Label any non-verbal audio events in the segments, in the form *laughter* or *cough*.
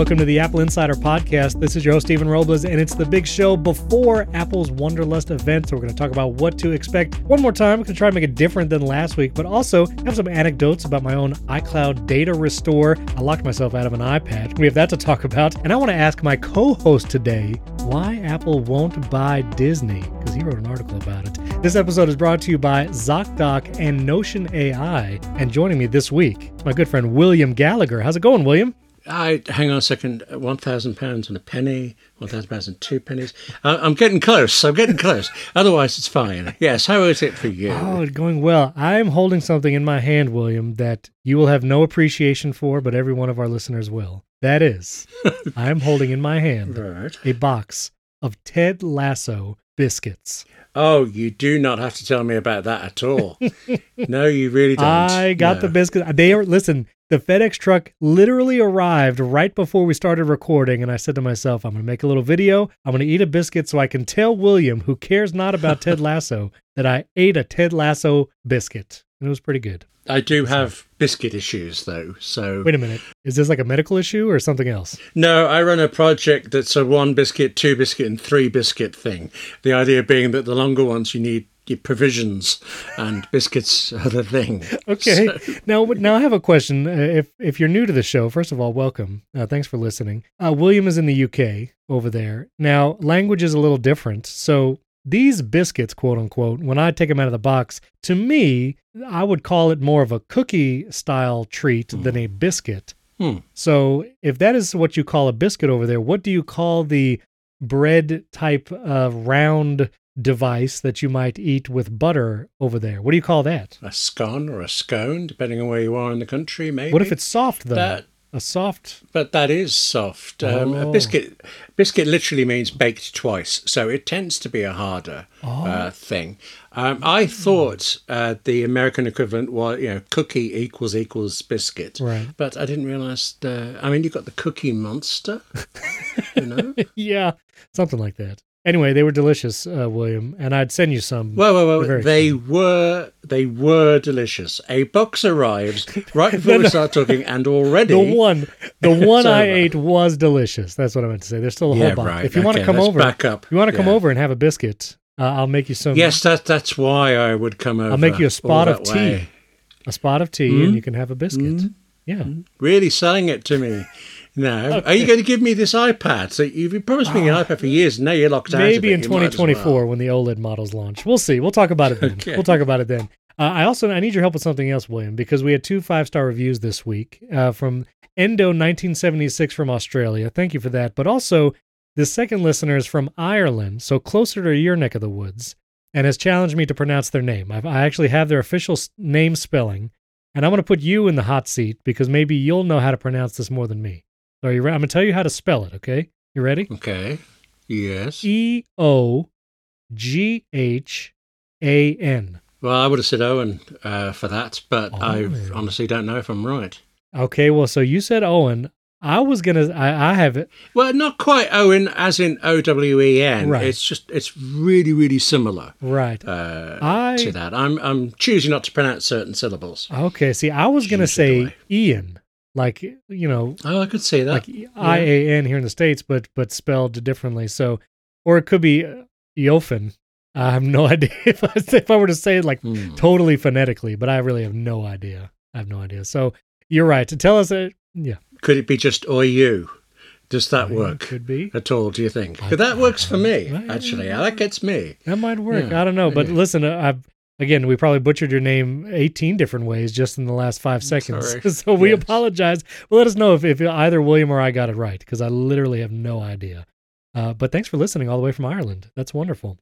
Welcome to the Apple Insider Podcast. This is your host, Stephen Robles, and it's the big show before Apple's Wonderlust event. So, we're going to talk about what to expect. One more time, we're going to try to make it different than last week, but also have some anecdotes about my own iCloud data restore. I locked myself out of an iPad. We have that to talk about. And I want to ask my co host today why Apple won't buy Disney, because he wrote an article about it. This episode is brought to you by ZocDoc and Notion AI. And joining me this week, my good friend William Gallagher. How's it going, William? I hang on a second. One thousand pounds and a penny. One thousand pounds and two pennies. Uh, I'm getting close. I'm getting close. Otherwise, it's fine. Yes. How is it for you? Oh, it's going well. I'm holding something in my hand, William, that you will have no appreciation for, but every one of our listeners will. That is, *laughs* I'm holding in my hand right. a box of Ted Lasso biscuits. Oh, you do not have to tell me about that at all. *laughs* no, you really don't. I got No. the biscuits. They are listen. The FedEx truck literally arrived right before we started recording, and I said to myself, "I'm going to make a little video. I'm going to eat a biscuit so I can tell William, who cares not about Ted *laughs* Lasso, that I ate a Ted Lasso biscuit, and it was pretty good." I do have biscuit issues though. So Wait a minute, is this like a medical issue or something else? no, I run a project that's a one biscuit, two biscuit, and three biscuit thing. The idea being that the longer ones you need your provisions, and biscuits *laughs* are the thing. Okay. So- Now, now I have a question. Uh, if if you're new to the show, first of all, welcome. Uh, thanks for listening. Uh, William is in the UK over there. Now, language is a little different. So these biscuits, quote unquote, when I take them out of the box, to me, I would call it more of a cookie style treat than a biscuit. Hmm. So if that is what you call a biscuit over there, what do you call the bread type of round device that you might eat with butter over there? What do you call that? a scone or a scone, depending on where you are in the country, maybe. What if it's soft though? that? A soft. But that is soft. Um, Oh. A biscuit, biscuit literally means baked twice, so it tends to be a harder Oh. uh, thing. Um, I thought uh, the American equivalent was, you know, cookie equals equals biscuit, Right. but I didn't realise. The, I mean, you've got the Cookie Monster, you know. *laughs* yeah, something like that. Anyway, they were delicious, uh, William, and I'd send you some. They're very well. They were they were delicious. A box arrives right before we *laughs* start talking, and already the one, the *laughs* one I ate was delicious. That's what I meant to say. There's still a whole Yeah, box. right. If you want to come over, back up. if you want to come Yeah. over and have a biscuit, uh, I'll make you some. Yes, that that's why I would come over. I'll make you a spot of tea, way. a spot of tea, Mm. and you can have a biscuit. Yeah. Really selling it to me. *laughs* Now, are you going to give me this iPad? So you've promised me an iPad for years, and now you're locked out. Ah. Maybe in You might as 2024 well. when the OLED models launch. We'll see. We'll talk about it then. Okay. We'll talk about it then. Uh, I also I need your help with something else, William, because we had two five star reviews this week uh, from Endo 1976 from Australia. Thank you for that. But also the second listener is from Ireland, so closer to your neck of the woods, and has challenged me to pronounce their name. I've, I actually have their official name spelling, and I'm going to put you in the hot seat because maybe you'll know how to pronounce this more than me. So are you re- I'm going to tell you how to spell it. Okay, you ready? Okay. Yes. E O G H A N. Well, I would have said Owen uh, for that, but I Oh. honestly don't know if I'm right. Okay, well, so you said Owen. I was gonna. I, I have it. Well, not quite Owen, as in O W E N. Right. It's just it's really really similar Right. uh, I- to that. I'm I'm choosing not to pronounce certain syllables. Okay. See, I was gonna Usually say Ian, like you know, Oh, I could say that. like I A N here in the states, but but spelled differently. So, or it could be uh, Eofen. I have no *laughs* idea if I if I were to say it like Hmm. totally phonetically, but I really have no idea. I have no idea. So you're right to tell us that. Yeah, Could it be just or you? Does that work Could be. at all? Do you think? I- that works for me. Actually, that gets me. That might work. Yeah, I don't know, but maybe. listen, uh, I've again we probably butchered your name 18 different ways just in the last five seconds. *laughs* so we Yes. apologize. Well, let us know if, if either William or I got it right because I literally have no idea. Uh, but thanks for listening all the way from Ireland. That's wonderful.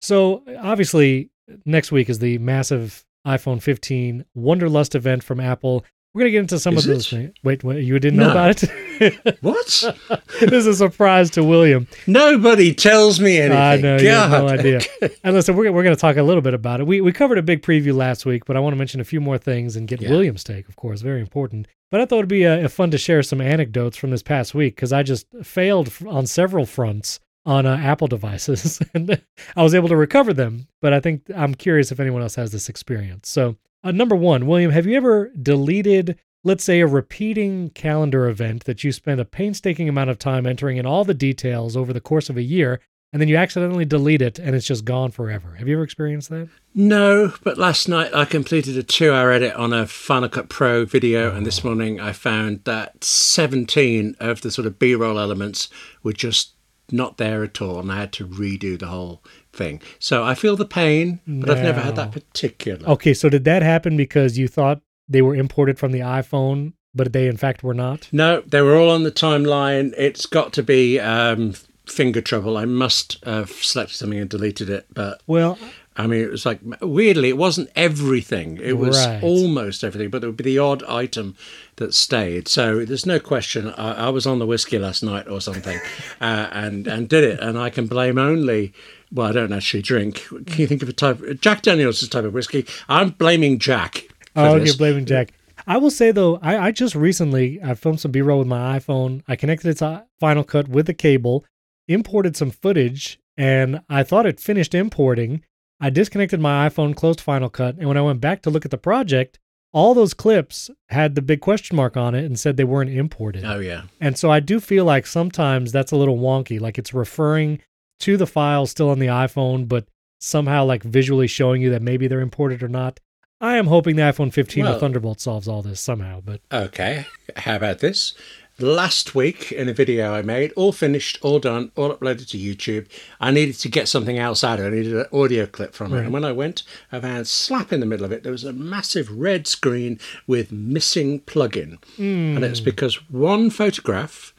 So obviously, next week is the massive iPhone 15 Wonderlust event from Apple. We're gonna get into some Is of those things. Wait, wait, you didn't know about it? *laughs* What? *laughs* this is a surprise to William. Nobody tells me anything. I know you have no idea. *laughs* And listen, we're, we're going to talk a little bit about it. We we covered a big preview last week, but I want to mention a few more things and get Yeah. William's take, of course, very important. But I thought it'd be uh fun to share some anecdotes from this past week because I just failed on several fronts on uh, Apple devices, and I was able to recover them. But I think I'm curious if anyone else has this experience. So, uh, number one, William, have you ever deleted let's say, a repeating calendar event that you spend a painstaking amount of time entering in all the details over the course of a year, and then you accidentally delete it and it's just gone forever. Have you ever experienced that? No, but last night I completed a two hour edit on a Final Cut Pro video, and this morning I found that 17 of the sort of B roll elements were just not there at all, and I had to redo the whole thing. So I feel the pain, but I've never had that particular. Okay, so did that happen because you thought they were imported from the iPhone, but they in fact were not? No, they were all on the timeline. It's got to be um, finger trouble. I must have selected something and deleted it, but Well, I mean, it was like weirdly, it wasn't everything. It was Right. almost everything, but there would be the odd item that stayed. So there's no question. I, I was on the whiskey last night or something, *laughs* uh, and and did it. And I can blame only. Well, I don't actually drink. Can you think of a type? Jack Daniels is a type of whiskey. I'm blaming Jack. Oh, this. you're blaming Jack. I will say though, I, I just recently I filmed some B-roll with my iPhone. I connected it to Final Cut with a cable, imported some footage, and I thought it finished importing. I disconnected my iPhone, closed Final Cut, and when I went back to look at the project, all those clips had the big question mark on it and said they weren't imported. Oh yeah. And so I do feel like sometimes that's a little wonky. Like it's referring to the file still on the iPhone, but somehow like visually showing you that maybe they're imported or not. I am hoping the iPhone 15 Well- or Thunderbolt solves all this somehow, but Okay, how about this? Last week, in a video I made, all finished, all done, all uploaded to YouTube, I needed to get something else out of it. I needed an audio clip from it. Right. And when I went, I found slap in the middle of it, there was a massive red screen with missing plugin. Hmm. And it's because one photograph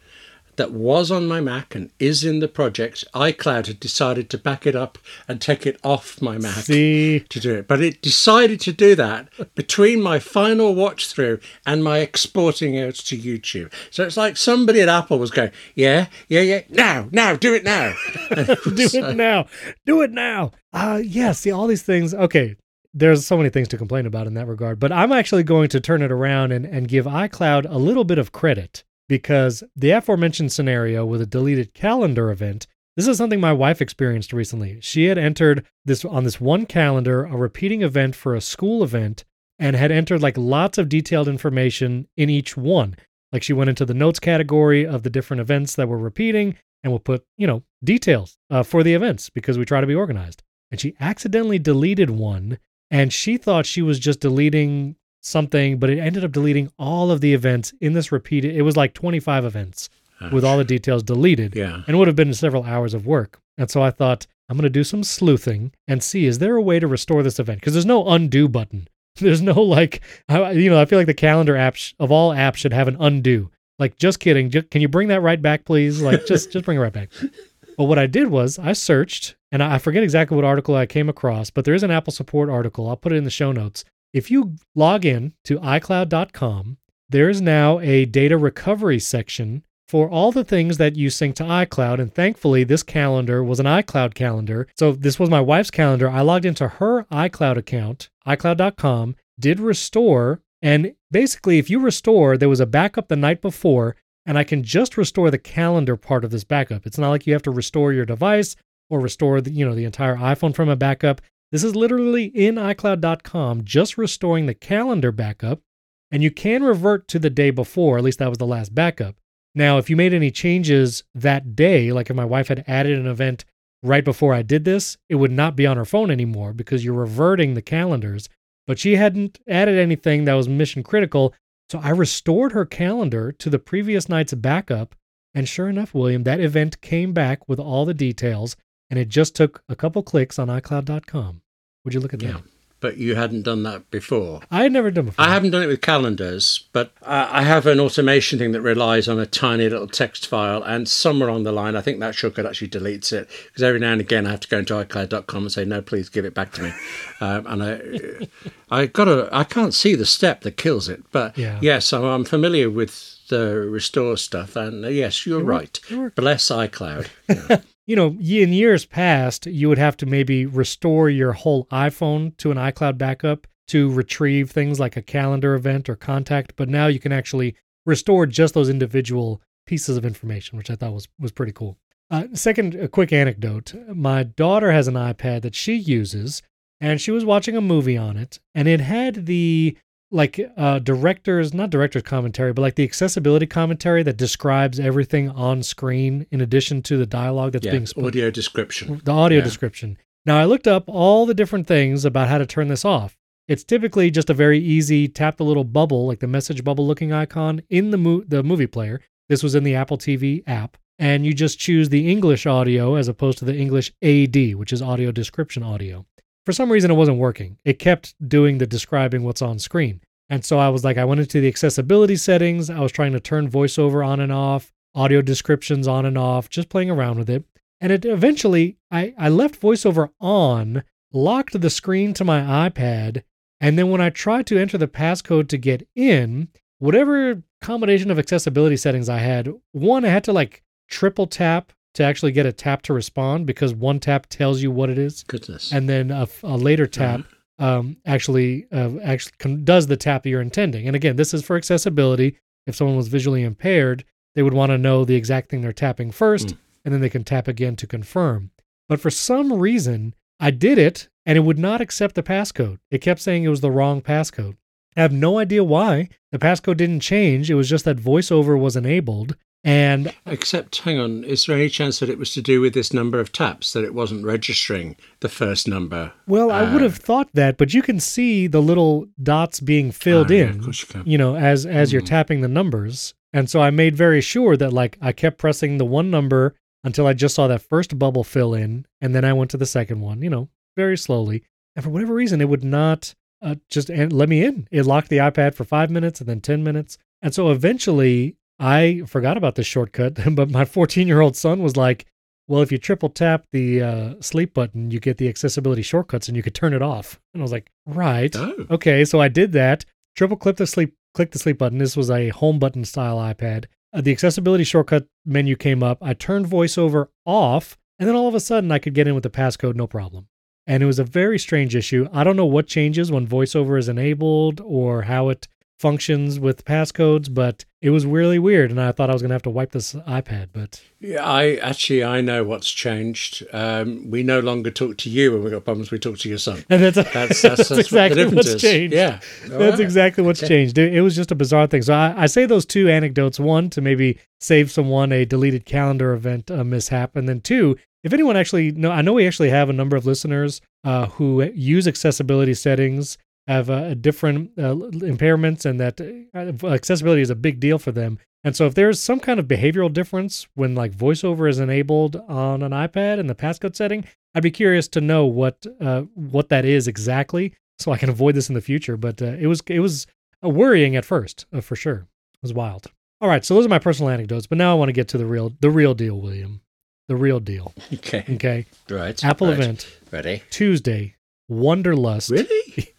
that was on my Mac and is in the project, iCloud had decided to back it up and take it off my Mac see, to do it. But it decided to do that between my final watch through and my exporting it to YouTube. So it's like somebody at Apple was going, yeah, yeah, yeah, now, now, do it now. *laughs* do it *laughs* now. Do it now. Uh yeah, see all these things. Okay. There's so many things to complain about in that regard, but I'm actually going to turn it around and, and give iCloud a little bit of credit because the aforementioned scenario with a deleted calendar event, this is something my wife experienced recently. She had entered this on this one calendar, a repeating event for a school event, and had entered like lots of detailed information in each one. Like she went into the notes category of the different events that were repeating and we'll put, you know, details uh, for the events because we try to be organized. And she accidentally deleted one and she thought she was just deleting something, but it ended up deleting all of the events in this repeated. It was like 25 events ah, with all the details deleted Yeah. and it would have been several hours of work. And so I thought, I'm going to do some sleuthing and see is there a way to restore this event? Because there's no undo button. *laughs* There's no like, I- you know, I feel like the calendar app sh- of all apps should have an undo. Like, just kidding. Ju- can you bring that right back, please? Like, just just bring it right back. *laughs* But what I did was I searched, and I forget exactly what article I came across, but there is an Apple support article. I'll put it in the show notes. If you log in to iCloud.com, there is now a data recovery section for all the things that you sync to iCloud. And thankfully, this calendar was an iCloud calendar. So this was my wife's calendar. I logged into her iCloud account, iCloud.com, did restore. And basically, if you restore, there was a backup the night before, and I can just restore the calendar part of this backup. It's not like you have to restore your device or restore the, you know, the entire iPhone from a backup. This is literally in iCloud.com, just restoring the calendar backup. And you can revert to the day before, at least that was the last backup. Now, if you made any changes that day, like if my wife had added an event right before I did this, it would not be on her phone anymore because you're reverting the calendars. But she hadn't added anything that was mission critical. So I restored her calendar to the previous night's backup. And sure enough, William, that event came back with all the details. And it just took a couple clicks on iCloud.com. Would you look at that? Yeah. But you hadn't done that before. I had never done before. I haven't done it with calendars, but I have an automation thing that relies on a tiny little text file, and somewhere along the line, I think that shortcut actually deletes it because every now and again I have to go into iCloud.com and say, "No, please give it back to me," *laughs* um, and I, I got to, I can't see the step that kills it, but Yeah. yes, I'm, I'm familiar with the restore stuff, and uh, yes, you're right. worked. Bless iCloud. Yeah. *laughs* you know, in years past, you would have to maybe restore your whole iPhone to an iCloud backup to retrieve things like a calendar event or contact. But now you can actually restore just those individual pieces of information, which I thought was was pretty cool. Uh, second, a quick anecdote: my daughter has an iPad that she uses, and she was watching a movie on it, and it had the like uh directors not directors commentary but like the accessibility commentary that describes everything on screen in addition to the dialogue that's Yeah, being spoken audio description. the audio Yeah. description. Now, I looked up all the different things about how to turn this off. It's typically just a very easy tap the little bubble, like the message bubble looking icon in the, mo- the movie player. This was in the Apple TV app. And you just choose the English audio as opposed to the English AD, which is audio description audio. For some reason, it wasn't working. It kept doing the describing what's on screen. And so I was like, I went into the accessibility settings. I was trying to turn voiceover on and off, audio descriptions on and off, just playing around with it. And it eventually, I, I left voiceover on, locked the screen to my iPad, and then when I tried to enter the passcode to get in, whatever combination of accessibility settings I had, one, I had to like triple tap to actually get a tap to respond because one tap tells you what it is, Goodness. and then a, a later tap um, actually uh, actually does the tap you're intending. And again, this is for accessibility. If someone was visually impaired, they would want to know the exact thing they're tapping first, Mm. and then they can tap again to confirm. But for some reason, I did it, and it would not accept the passcode. It kept saying it was the wrong passcode. I have no idea why. The passcode didn't change. It was just that voiceover was enabled. And Except, hang on, is there any chance that it was to do with this number of taps, that it wasn't registering the first number? well, I would Uh, have thought that, but you can see the little dots being filled yeah, in. of course you can. you know, as as you're Mhm. tapping the numbers. And so I made very sure that like I kept pressing the one number until I just saw that first bubble fill in, and then I went to the second one, you know, very slowly. And for whatever reason, it would not uh, just let me in. It locked the iPad for five minutes and then ten minutes, and so eventually I forgot about this shortcut. *laughs* But my 14 year old son was like, "Well, if you triple tap the uh, sleep button, you get the accessibility shortcuts, and you could turn it off." And I was like, "Right." Oh, Okay, so I did that. Triple click the sleep click the sleep button. This was a home button style iPad. Uh, the accessibility shortcut menu came up. I turned voiceover off, and then all of a sudden I could get in with the passcode no problem. And it was a very strange issue. I don't know what changes when voiceover is enabled or how it functions with passcodes, but it was really weird. And I thought I was going to have to wipe this iPad, but yeah, I actually I know what's changed. Um, we no longer talk to you when we got problems. We talk to your son. *laughs* and that's, That's that's, that's, what exactly difference what's is. changed. Yeah, That's Alright. exactly what's Okay. changed. It, it was just a bizarre thing. So I, I say those two anecdotes. One, to maybe save someone a deleted calendar event uh, mishap. And then two, if anyone actually know, I know we actually have a number of listeners uh, who use accessibility settings, have uh, different uh, impairments, and that uh, accessibility is a big deal for them. And so if there's some kind of behavioral difference when like voiceover is enabled on an iPad in the passcode setting, I'd be curious to know what uh, what that is exactly, so I can avoid this in the future. But uh, it was it was uh, worrying at first, uh, for sure. It was wild. All right, so those are my personal anecdotes, but now I want to get to the real the real deal, William. The real deal. Okay, Okay, right. Apple right. event Ready? Tuesday, Wonderlust. Really? *laughs*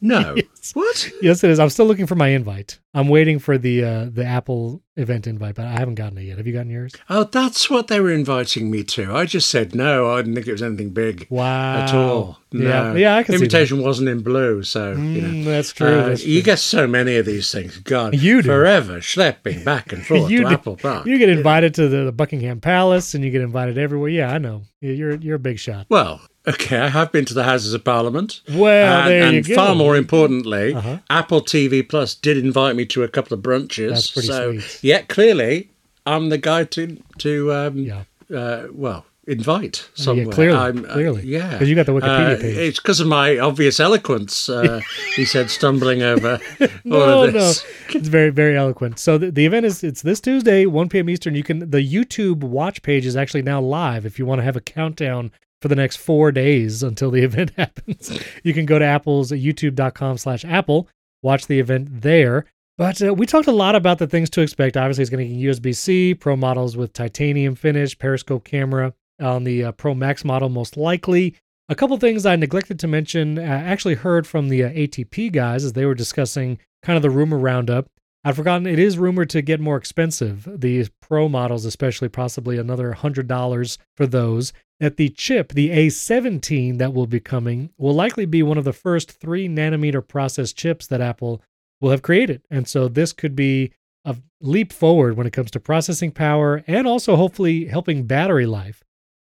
No. *laughs* Yes. What? Yes, it is. I'm still looking for my invite. I'm waiting for the uh, the Apple event invite, but I haven't gotten it yet. Have you gotten yours? Oh, that's what they were inviting me to. I just said no. I didn't think it was anything big Wow. at all. Yeah, No. yeah, I can. Invitation wasn't in blue, so you know. Mm, that's true. Uh, that's you true. get so many of these things. God, You do. forever schlepping back and *laughs* forth You to do. Apple Park. You get invited to the, the Buckingham Palace, and you get invited everywhere. Yeah, I know. You're you're a big shot. Well, okay, I have been to the Houses of Parliament. Well, and, there you and go. far more importantly, Uh-huh. Apple TV Plus did invite me to a couple of brunches. That's pretty so, sweet. yeah, clearly, I'm the guy to to um, Yeah. uh, well invite somewhere. Yeah, clearly, I'm, uh, clearly. yeah, 'Cause you got the Wikipedia Uh, page. It's because of my obvious eloquence. Uh, *laughs* he said, stumbling over *laughs* all no, of no, this. it's very, very eloquent. So the, the event is it's this Tuesday, 1 p.m. Eastern. You can the YouTube watch page is actually now live. If you want to have a countdown for the next four days until the *laughs* event happens, you can go to Apple's YouTube.com/slash/Apple, watch the event there. But uh, we talked a lot about the things to expect. Obviously, it's going to get USB-C, Pro models with titanium finish, periscope camera on the uh, Pro Max model, most likely. A couple things I neglected to mention. I actually heard from the uh, ATP guys as they were discussing kind of the rumor roundup. I'd forgotten it is rumored to get more expensive. The Pro models, especially, possibly another hundred dollars for those. That the chip, the A17 that will be coming, will likely be one of the first three nanometer process chips that Apple will have created. And so this could be a leap forward when it comes to processing power and also hopefully helping battery life.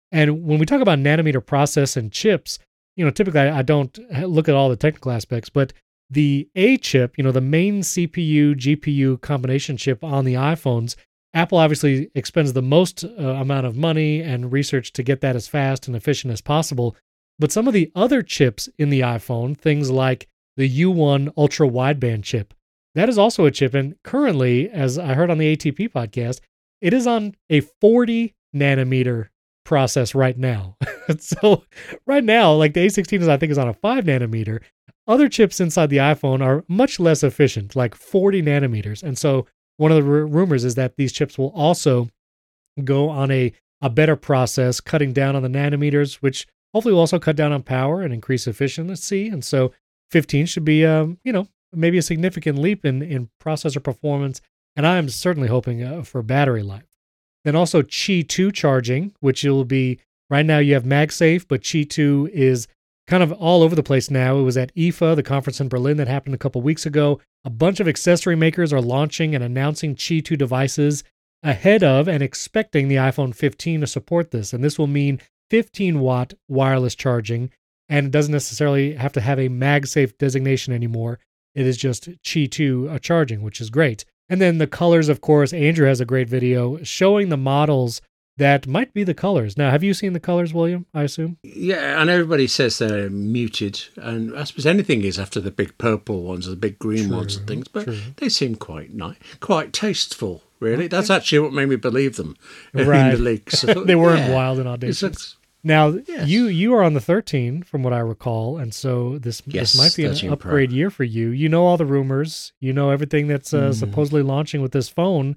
And when we talk about nanometer process and chips, you know, typically I don't look at all the technical aspects, but the A chip, you know, the main CPU GPU combination chip on the iPhones, Apple obviously expends the most uh, amount of money and research to get that as fast and efficient as possible. But some of the other chips in the iPhone, things like the U1 ultra wideband chip, that is also a chip. And currently, as I heard on the ATP podcast, it is on a 40 nanometer process right now. *laughs* so right now, like the A16 is I think is on a 5 nanometer. Other chips inside the iPhone are much less efficient, like 40 nanometers. And so one of the r- rumors is that these chips will also go on a a better process, cutting down on the nanometers, which hopefully will also cut down on power and increase efficiency. And so 15 should be, um, you know, maybe a significant leap in, in processor performance. And I am certainly hoping uh, for battery life. Then also Qi 2 charging, which will be right now you have MagSafe, but Qi 2 is kind of all over the place now. It was at IFA, the conference in Berlin that happened a couple weeks ago. A bunch of accessory makers are launching and announcing Qi 2 devices ahead of and expecting the iPhone 15 to support this. And this will mean 15 watt wireless charging, and it doesn't necessarily have to have a MagSafe designation anymore. It is just Qi 2 uh, charging, which is great. And then the colors, of course, Andrew has a great video showing the models that might be the colors. Now, have you seen the colors, William? I assume. Yeah, and everybody says they're muted, and I suppose anything is after the big purple ones or the big green True, ones and things. But true. they seem quite nice, quite tasteful. Really, that's actually what made me believe them in the leaks. *laughs* they weren't Yeah. wild and audacious. Now Yes. you you are on the 13 from what I recall, and so this Yes, this might be an 13 Pro. upgrade year for you. You know all the rumors, you know everything that's uh, Mhm. supposedly launching with this phone.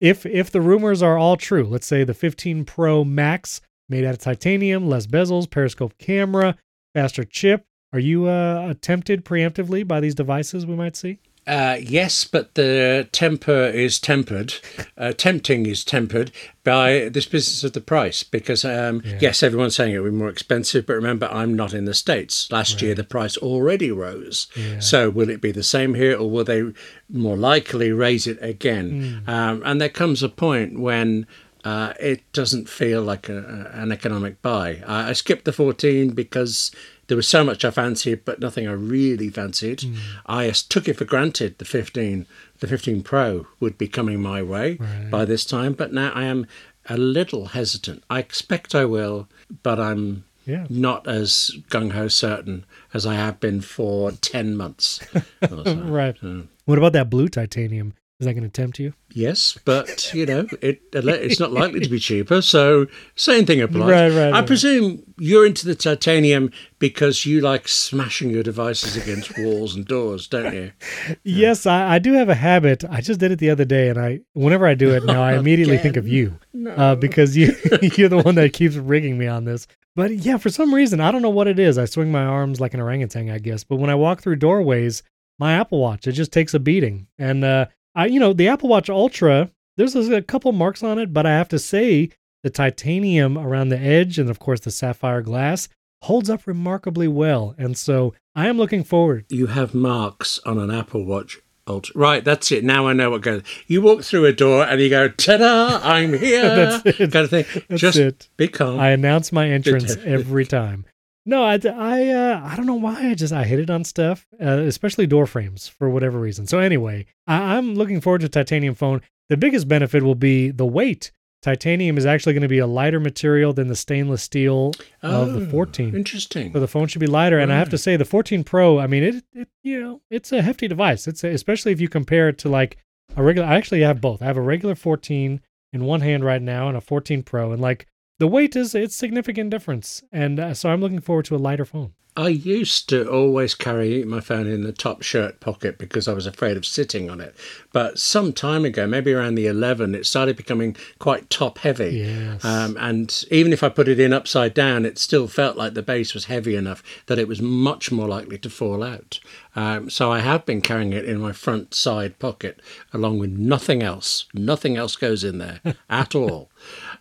If if the rumors are all true, let's say the 15 Pro Max made out of titanium, less bezels, periscope camera, faster chip. Are you uh, tempted preemptively by these devices we might see? Uh, yes, but the temper is tempered. Uh, tempting is tempered by this business of the price because, um, Yeah. yes, everyone's saying it will be more expensive, but remember, I'm not in the States. Last year, the price already rose. Yeah. So, will it be the same here or will they more likely raise it again? Hmm. Um, and there comes a point when. Uh, it doesn't feel like a- an economic buy. I, I skipped the 14 because there was so much I fancied, but nothing I really fancied. Hmm. I took it for granted the 15, the 15 Pro would be coming my way Right. by this time, but now I am a little hesitant. I expect I will, but I'm Yeah. not as gung ho certain as I have been for 10 months. *laughs* Right. So, What about that blue titanium? Is that going to tempt you? yes, but you know, it it's not likely to be cheaper. So same thing applies. Right, right, I right. presume you're into the titanium because you like smashing your devices against walls and doors, don't you? *laughs* Yes, I, I do have a habit. I just did it the other day, and I whenever I do it now, I *laughs* immediately think of you uh, because you *laughs* you're the one that keeps rigging me on this. But yeah, for some reason, I don't know what it is. I swing my arms like an orangutan, I guess. But when I walk through doorways, my Apple Watch it just takes a beating, and uh, I you know the Apple Watch Ultra, there's a, couple marks on it, but I have to say the titanium around the edge and of course the sapphire glass holds up remarkably well, and so I am looking forward You have marks on an Apple Watch Ultra. Right, that's it. Now I know what goes. You walk through a door and you go, "Ta-da! I'm *laughs* here!" That's it. kind of thing. That's Just it. be calm. I announce my entrance every time. No, I, I, uh, I don't know why. I just I hit it on stuff, uh, especially door frames for whatever reason. So anyway, I, I'm looking forward to titanium phone. The biggest benefit will be the weight. Titanium is actually going to be a lighter material than the stainless steel of the Oh, 14. Interesting. So the phone should be lighter, and I have to say the 14 Pro. I mean, it, it you know, it's a hefty device. It's a, especially if you compare it to like a regular. I actually have both. I have a regular 14 in one hand right now, and a 14 Pro, and like the weight is it's significant difference, and uh, so I'm looking forward to a lighter phone. I used to always carry my phone in the top shirt pocket because I was afraid of sitting on it. But some time ago, maybe around the 11, it started becoming quite top heavy. Yes. Um, and even if I put it in upside down, it still felt like the base was heavy enough that it was much more likely to fall out. Um, so I have been carrying it in my front side pocket along with nothing else. Nothing else goes in there *laughs* at all.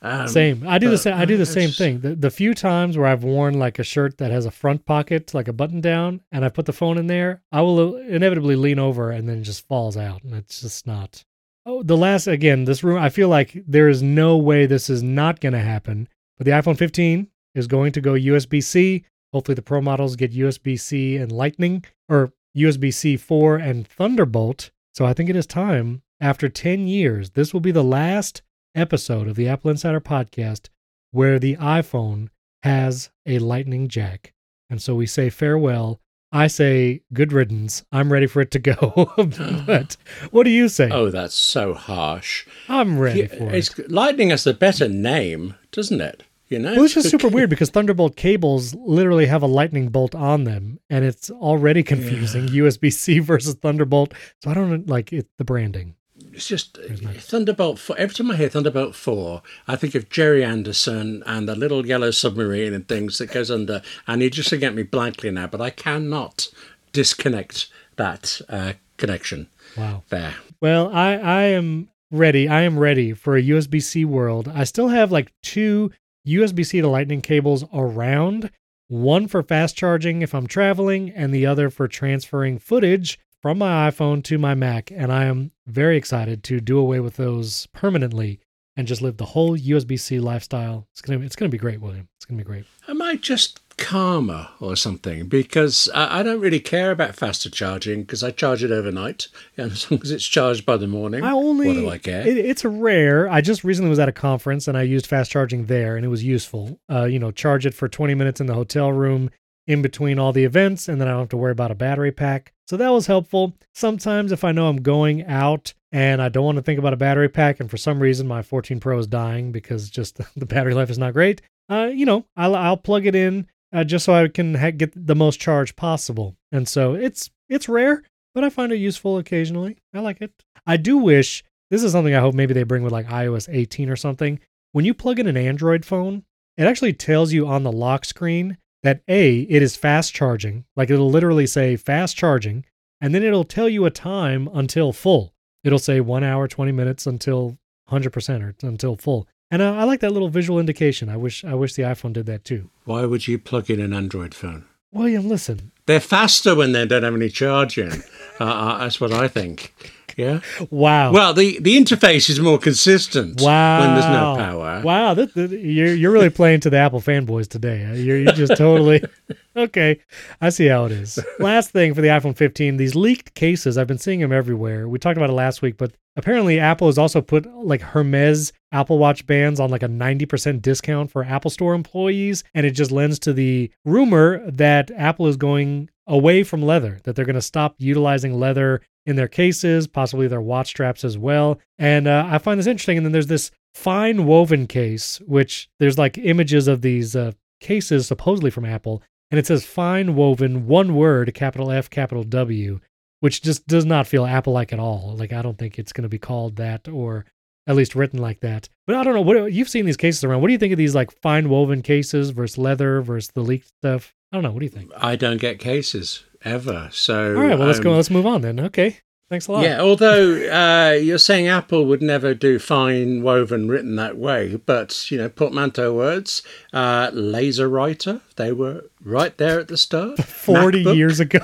Um, Same. I do the same. I do the same thing. The, the few times where I've worn like a shirt that has a front pocket, like a button down, and I put the phone in there, I will inevitably lean over and then it just falls out, and it's just not. Oh, the last again, this room. I feel like there is no way this is not going to happen. But the iPhone 15 is going to go USB C. Hopefully, the Pro models get USB C and Lightning, or USB C 4 and Thunderbolt. So I think it is time, after 10 years, this will be the last episode of the Apple Insider podcast where the iPhone has a lightning jack. And so we say farewell. I say good riddance. I'm ready for it to go. *laughs* but what do you say? Oh, that's so harsh. I'm ready Yeah, for it. Lightning has a better name, doesn't it? You know? Well, it's just super weird because Thunderbolt cables literally have a lightning bolt on them, and it's already confusing *laughs* USB C versus Thunderbolt. So I don't like it, the branding. It's just Thunderbolt 4. Every time I hear Thunderbolt 4, I think of Gerry Anderson and the little yellow submarine and things that goes under. And you're just looking at me blankly now, but I cannot disconnect that uh, connection Wow. there. Well, I I am ready. I am ready for a USB C world. I still have like two USB C to Lightning cables around. One for fast charging if I'm traveling, and the other for transferring footage from my iPhone to my Mac. And I am very excited to do away with those permanently and just live the whole USB C lifestyle. It's gonna it's gonna be great, William. It's gonna be great. Am I just calmer or something? Because I, I don't really care about faster charging because I charge it overnight. And *laughs* as long as it's charged by the morning, I only what do I care? It, it's rare. I just recently was at a conference and I used fast charging there, and it was useful. Uh, you know, charge it for 20 minutes in the hotel room in between all the events, and then I don't have to worry about a battery pack. So that was helpful. Sometimes if I know I'm going out and I don't want to think about a battery pack, and for some reason my 14 Pro is dying because just *laughs* the battery life is not great, uh, you know, I'll, I'll plug it in uh, just so I can ha- get the most charge possible. And so it's it's rare, but I find it useful occasionally. I like it. I do wish this is something I hope maybe they bring with like iOS 18 or something. When you plug in an Android phone, it actually tells you on the lock screen that A, it is fast charging. Like it'll literally say fast charging, and then it'll tell you a time until full. It'll say one hour, 20 minutes until 100% or until full. And I, I like that little visual indication. I wish I wish the iPhone did that too. Why would you plug in an Android phone? William, listen. They're faster when they don't have any charging. *laughs* uh, uh, that's what I think. Yeah. Wow. Well, the, the interface is more consistent Wow. when there's no power. Wow, that, that- you're you're really playing to the Apple fanboys today. You're, you're just totally *laughs* okay. I see how it is. Last thing for the iPhone 15, these leaked cases. I've been seeing them everywhere. We talked about it last week, but apparently Apple has also put like Hermes Apple Watch bands on like a 90% discount for Apple Store employees, and it just lends to the rumor that Apple is going away from leather, that they're going to stop utilizing leather in their cases, possibly their watch straps as well. And uh, I find this interesting. And then there's this fine woven case, which there's like images of these uh, cases supposedly from Apple, and it says fine woven, one word, capital F, capital W, which just does not feel Apple like at all. Like I don't think it's going to be called that or at least written like that. But I don't know. What you've seen these cases around? What do you think of these like fine woven cases versus leather versus the leaked stuff? I don't know. What do you think? I don't get cases ever. So All right. Well, let's go. um, Let's move on then. Okay. Thanks a lot. Yeah, although uh, you're saying Apple would never do fine woven written that way, but you know, portmanteau words, uh, laser writer, they were right there at the start. *laughs* 40 MacBook. years ago.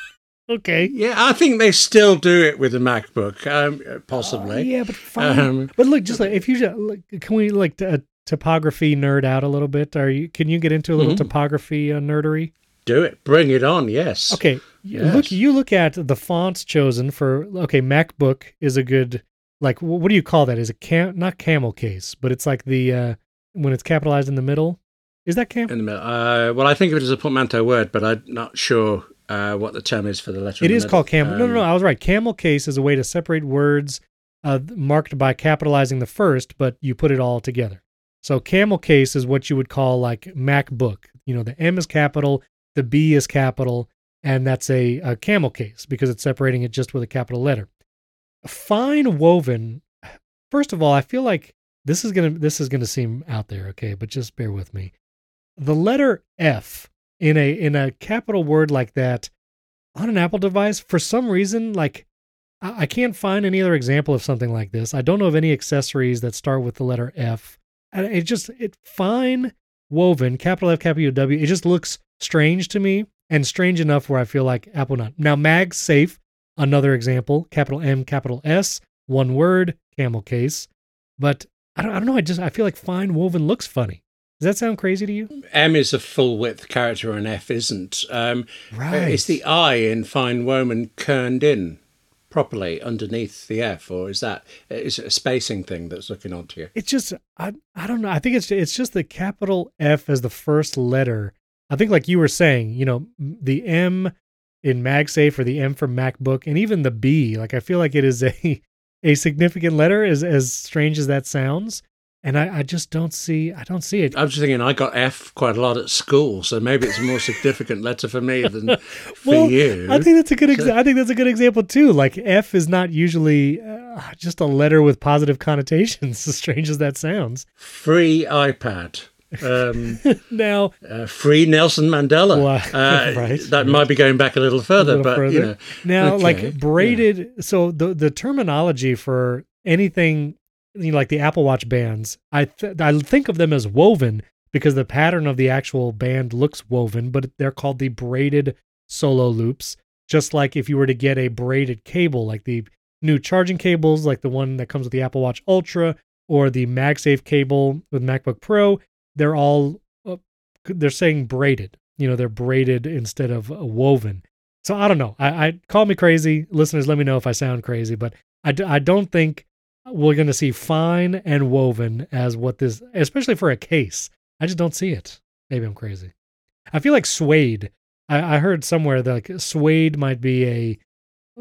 *laughs* okay. Yeah, I think they still do it with a MacBook, um, possibly. yeah, but fine. Um, but look, just like if you like, can we like t- uh, topography nerd out a little bit? Are you? Can you get into a little Mhm. topography uh, nerdery? Do it, bring it on. Yes. Okay, Yes. look. You look at the fonts chosen for. Okay, MacBook is a good. Like, what do you call that? Is it cam? Not camel case, but it's like the uh when it's capitalized in the middle. Is that cam? In the middle. Uh, well, I think of it as a portmanteau word, but I'm not sure uh, what the term is for the letter. It is middle. called camel. no, no, no. Um, I was right. Camel case is a way to separate words uh, marked by capitalizing the first, but you put it all together. So camel case is what you would call like MacBook. You know, the M is capital, the B is capital, and that's a, a camel case because it's separating it just with a capital letter. Fine woven. First of all, I feel like this is gonna this is gonna seem out there, okay, but just bear with me. The letter F in a in a capital word like that on an Apple device, for some reason, like I can't find any other example of something like this. I don't know of any accessories that start with the letter F. And it just it fine woven, capital F, capital W. It just looks strange to me, and strange enough where I feel like Apple not. Now MagSafe, another example, capital M, capital S, one word, camel case. But I don't, I don't know. I just I feel like fine woven looks funny. Does that sound crazy to you? M is a full width character and F isn't. Um, Right. Is the I in Fine woven kerned in properly underneath the F, or is that is it a spacing thing that's looking onto you? It's just I I don't know. I think it's it's just the capital F as the first letter. I think like you were saying, you know, the M in MagSafe or the M for MacBook and even the B, like I feel like it is a *laughs* a significant letter as as strange as that sounds. And I, I just don't see I don't see it. I'm just thinking I got F quite a lot at school, so maybe it's a more significant letter for me than *laughs* for Well, you. I think that's a good. Exa- I think that's a good example too. Like F is not usually uh, just a letter with positive connotations, *laughs* as strange as that sounds. Free iPad. Um, *laughs* Now, uh, free Nelson Mandela. Wow. Uh, *laughs* Right. That might be going back a little further, a little but further. you know. now, Okay, like braided. So the the terminology for anything, you know, like the Apple Watch bands, I th- I think of them as woven because the pattern of the actual band looks woven, but they're called the braided solo loops. Just like if you were to get a braided cable, like the new charging cables, like the one that comes with the Apple Watch Ultra or the MagSafe cable with MacBook Pro, they're all uh, they're saying braided. You know, they're braided instead of uh, woven. So I don't know. I, I call me crazy. Listeners, let me know if I sound crazy, but I, d- I don't think we're going to see fine and woven as what this, especially for a case. I just don't see it. Maybe I'm crazy. I feel like suede. I, I heard somewhere that like suede might be a,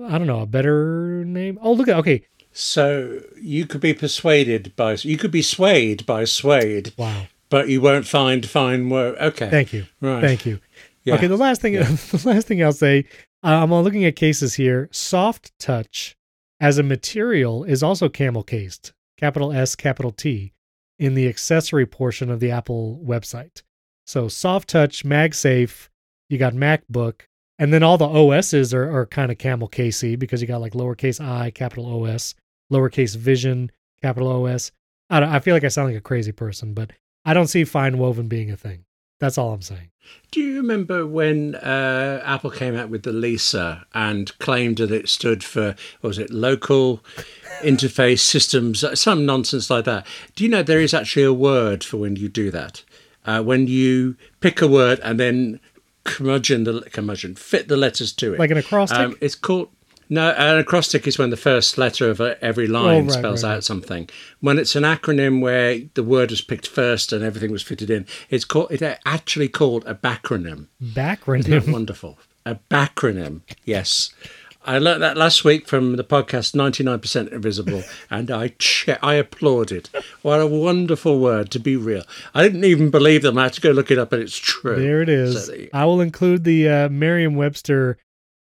I don't know, a better name. Oh, look at okay. So you could be persuaded by you could be swayed by suede, Wow. But you won't find fine work. Okay, Thank you. right. Thank you. Yeah. Okay, the last thing, Yeah. *laughs* the last thing I'll say, uh, I'm looking at cases here. Soft touch as a material is also camel cased, capital S, capital T, in the accessory portion of the Apple website. So soft touch, MagSafe, you got MacBook, and then all the OSs are, are kind of camel casey because you got like lowercase i, capital OS, lowercase vision, capital OS. I, don't, I feel like I sound like a crazy person, but I don't see fine woven being a thing. That's all I'm saying. Do you remember when uh, Apple came out with the Lisa and claimed that it stood for what was it local *laughs* interface systems, some nonsense like that? Do you know there is actually a word for when you do that? Uh, when you pick a word and then curmudgeon the curmudgeon fit the letters to it, Like an acrostic? Um, it's called no. An acrostic is when the first letter of every line Oh, right, spells right, out right. something. When it's an acronym where the word was picked first and everything was fitted in, it's called. It's actually called a backronym. Backronym. wonderful? A backronym. Yes. I learnt that last week from the podcast 99% Invisible, *laughs* and I che- I applauded. What a wonderful word to be real. I didn't even believe them. I had to go look it up, and it's true. There it is. So there- I will include the uh, Merriam-Webster.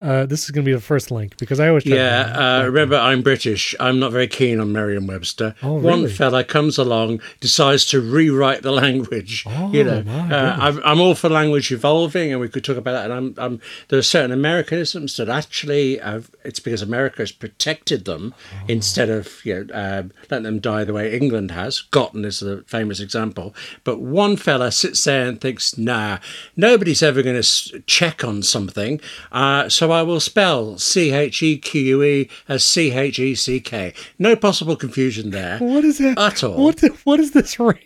Uh, this is going to be the first link because I always try to- Yeah, uh, remember, I'm British. I'm not very keen on Merriam Webster. Oh, One really? fella comes along, decides to rewrite the language. Oh, you know, uh, I'm, I'm all for language evolving, and we could talk about that. And I'm, I'm there are certain Americanisms that actually have, it's because America has protected them Oh. instead of you know uh, letting them die the way England has. Gotten is the famous example. But one fella sits there and thinks, nah, nobody's ever going to check on something, uh, so I will spell C H E Q U E as C H E C K. No possible confusion there. What is that? At all. What? What is this rant?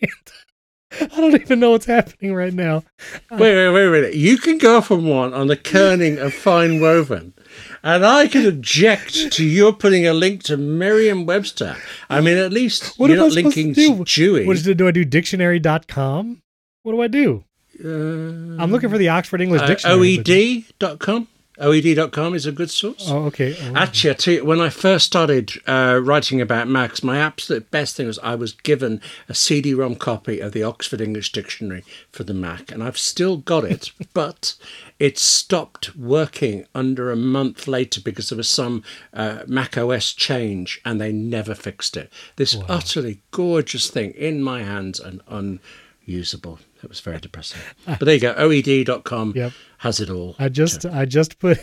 I don't even know what's happening right now. Wait, wait, wait a minute. You can go off on one on the kerning of fine woven, and I can object to your putting a link to Merriam-Webster. I mean, at least What you're not linking to do? Dewey. What is it? Do I do dictionary.com? What do I do? uh, I'm looking for the Oxford English uh, Dictionary. but- OED.com? OED.com is a good source. Oh, okay. Oh, Actually, I tell you, when I first started uh, writing about Macs, my absolute best thing was I was given a CD-ROM copy of the Oxford English Dictionary for the Mac, and I've still got it, *laughs* but it stopped working under a month later because there was some uh, Mac OS change, and they never fixed it. This utterly gorgeous thing in my hands and unusable. It was very depressing. But there you go. OED.com Yep. has it all. I just I just put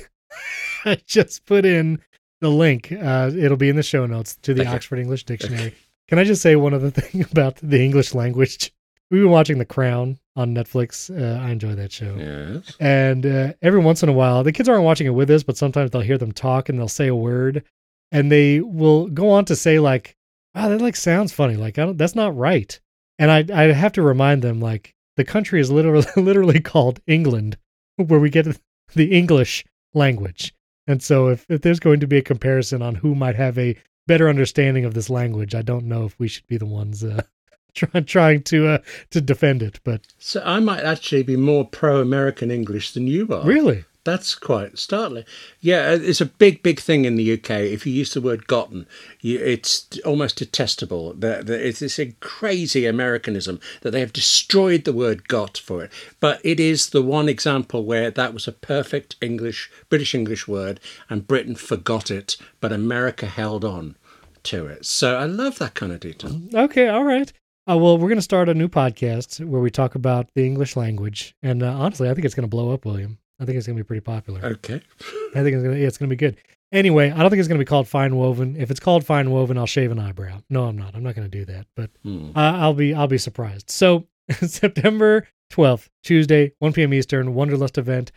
*laughs* I just put in the link. Uh, it'll be in the show notes to the Okay. Oxford English Dictionary. Can I just say one other *laughs* thing about the English language? We've been watching The Crown on Netflix. Uh, I enjoy that show. Yes. And uh, every once in a while, the kids aren't watching it with us, but sometimes they'll hear them talk and they'll say a word, and they will go on to say like, "Wow, that like sounds funny. Like I don't, that's not right." And I I have to remind them like, the country is literally *laughs* literally called England, where we get *laughs* the English language. And so, if, if there's going to be a comparison on who might have a better understanding of this language, I don't know if we should be the ones uh, *laughs* trying trying to uh, to defend it. But So I might actually be more pro-American English than you are. really, That's quite startling. Yeah, uh, it's a big, big thing in the UK. If you use the word "gotten," you, it's almost detestable. It's this crazy Americanism that they have destroyed the word "got" for it. But it is the one example where that was a perfect English, British English word, and Britain forgot it, but America held on to it. So I love that kind of detail. okay, all right. Uh, well, we're going to start a new podcast where we talk about the English language, and uh, honestly, I think it's going to blow up, William. I think it's going to be pretty popular. Okay. I think it's going to yeah, it's to be good. Anyway, I don't think it's going to be called FineWoven. If it's called FineWoven, I'll shave an eyebrow. No, I'm not. I'm not going to do that. But Hmm. uh, I'll be I'll be surprised. So *laughs* September 12th, Tuesday, 1 p.m. Eastern, Wonderlust event.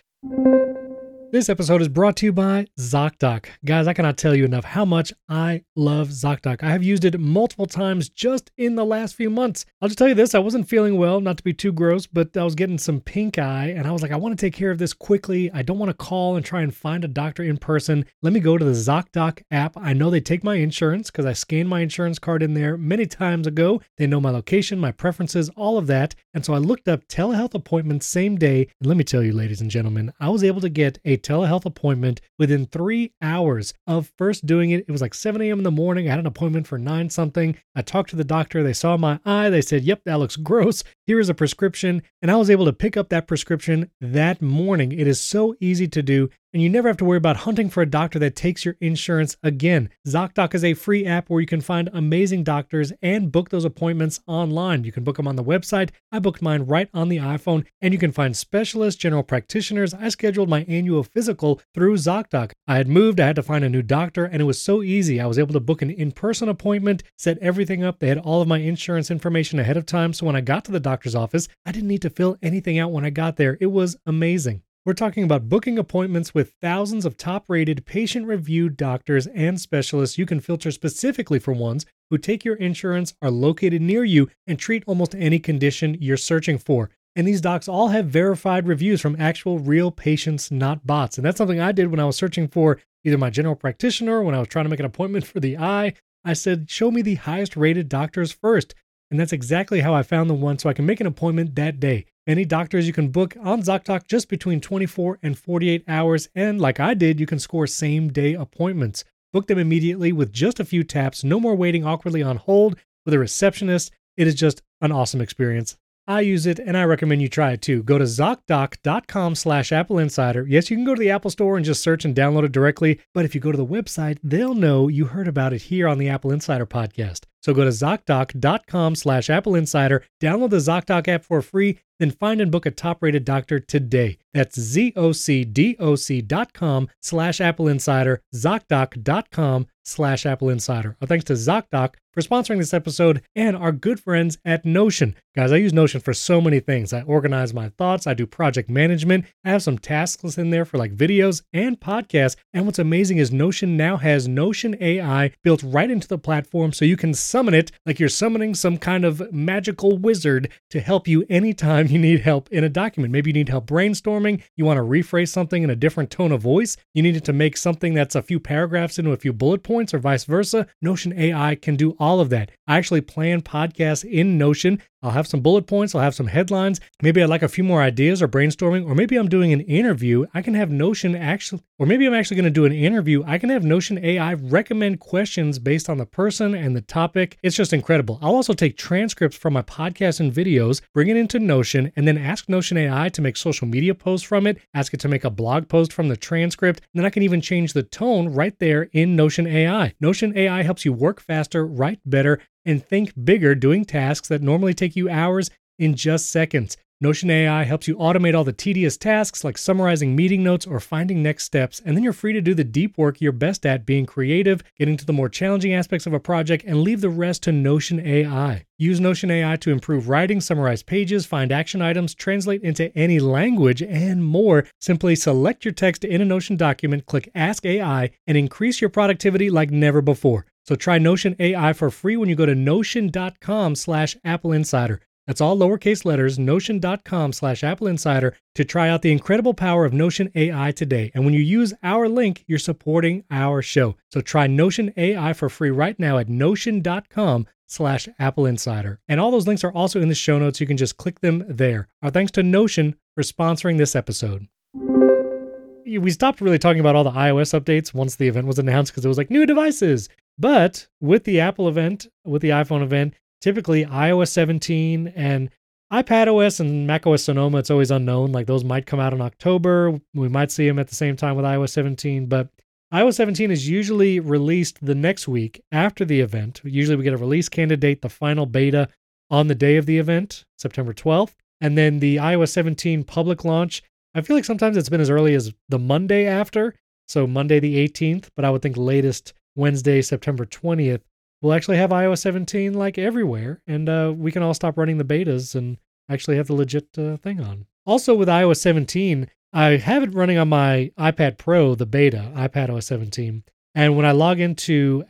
This episode is brought to you by ZocDoc. Guys, I cannot tell you enough how much I love ZocDoc. I have used it multiple times just in the last few months. I'll just tell you this I wasn't feeling well, not to be too gross, but I was getting some pink eye, and I was like, I want to take care of this quickly. I don't want to call and try and find a doctor in person. Let me go to the ZocDoc app. I know they take my insurance because I scanned my insurance card in there many times ago. They know my location, my preferences, all of that. And so I looked up telehealth appointments same day. And let me tell you, ladies and gentlemen, I was able to get a telehealth appointment within three hours of first doing it. It was like 7 a.m. in the morning. I had an appointment for 9 something. I talked to the doctor. They saw my eye. They said, Yep, that looks gross. Here is a prescription. And I was able to pick up that prescription that morning. It is so easy to do. And you never have to worry about hunting for a doctor that takes your insurance again. ZocDoc is a free app where you can find amazing doctors and book those appointments online. You can book them on the website. I booked mine right on the iPhone, and you can find specialists, general practitioners. I scheduled my annual physical through ZocDoc. I had moved, I had to find a new doctor, and it was so easy. I was able to book an in person appointment, set everything up. They had all of my insurance information ahead of time. So when I got to the doctor's office, I didn't need to fill anything out when I got there. It was amazing. We're talking about booking appointments with thousands of top rated, patient reviewed doctors and specialists. You can filter specifically for ones who take your insurance, are located near you, and treat almost any condition you're searching for. And these docs all have verified reviews from actual real patients, not bots. And that's something I did when I was searching for either my general practitioner, when I was trying to make an appointment for the eye. I said, show me the highest rated doctors first. And that's exactly how I found the one so I can make an appointment that day. Any doctors you can book on ZocDoc just between 24 and 48 hours. And like I did, you can score same day appointments. Book them immediately with just a few taps. No more waiting awkwardly on hold with a receptionist. It is just an awesome experience. I use it and I recommend you try it too. Go to ZocDoc.com slash Apple Insider. Yes, you can go to the Apple Store and just search and download it directly. But if you go to the website, they'll know you heard about it here on the Apple Insider podcast. So go to ZocDoc.com slash Apple Insider, download the ZocDoc app for free, then find and book a top rated doctor today. That's ZocDoc.com slash Apple Insider, ZocDoc.com slash Apple Insider. Our thanks to ZocDoc for sponsoring this episode and our good friends at Notion. Guys, I use Notion for so many things. I organize my thoughts, I do project management, I have some tasks in there for like videos and podcasts. And what's amazing is Notion now has Notion AI built right into the platform so you can summon it like you're summoning some kind of magical wizard to help you anytime you need help in a document. Maybe you need help brainstorming, you want to rephrase something in a different tone of voice, you need it to make something that's a few paragraphs into a few bullet points or vice versa. Notion AI can do all of that. I actually plan podcasts in Notion. I'll have some bullet points, I'll have some headlines. Maybe I'd like a few more ideas or brainstorming, or maybe I'm doing an interview. I can have Notion actually, or maybe I'm actually going to do an interview. I can have Notion AI recommend questions based on the person and the topic. It's just incredible. I'll also take transcripts from my podcasts and videos, bring it into Notion, and then ask Notion AI to make social media posts from it, ask it to make a blog post from the transcript, and then I can even change the tone right there in Notion AI. Notion AI helps you work faster, write better, and think bigger doing tasks that normally take you hours in just seconds. Notion AI helps you automate all the tedious tasks like summarizing meeting notes or finding next steps, and then you're free to do the deep work you're best at being creative, getting to the more challenging aspects of a project, and leave the rest to Notion AI. Use Notion AI to improve writing, summarize pages, find action items, translate into any language, and more. Simply select your text in a Notion document, click Ask AI, and increase your productivity like never before. So try Notion AI for free when you go to notion.com slash Apple Insider. That's all lowercase letters, notion.com slash Apple Insider to try out the incredible power of Notion AI today. And when you use our link, you're supporting our show. So try Notion AI for free right now at notion.com slash Apple Insider. And all those links are also in the show notes. You can just click them there. Our thanks to Notion for sponsoring this episode. We stopped really talking about all the iOS updates once the event was announced because it was like new devices. But with the Apple event, with the iPhone event, typically iOS 17 and iPad OS and Mac OS Sonoma, it's always unknown. Like those might come out in October. We might see them at the same time with iOS 17, but iOS 17 is usually released the next week after the event. Usually we get a release candidate, the final beta on the day of the event, September 12th. And then the iOS 17 public launch, I feel like sometimes it's been as early as the Monday after. So Monday the 18th, but I would think latest Wednesday, September 20th we'll actually have iOS 17 like everywhere, and uh, we can all stop running the betas and actually have the legit uh, thing on. Also, with iOS 17, I have it running on my iPad Pro, the beta, iPad OS 17. And when I log into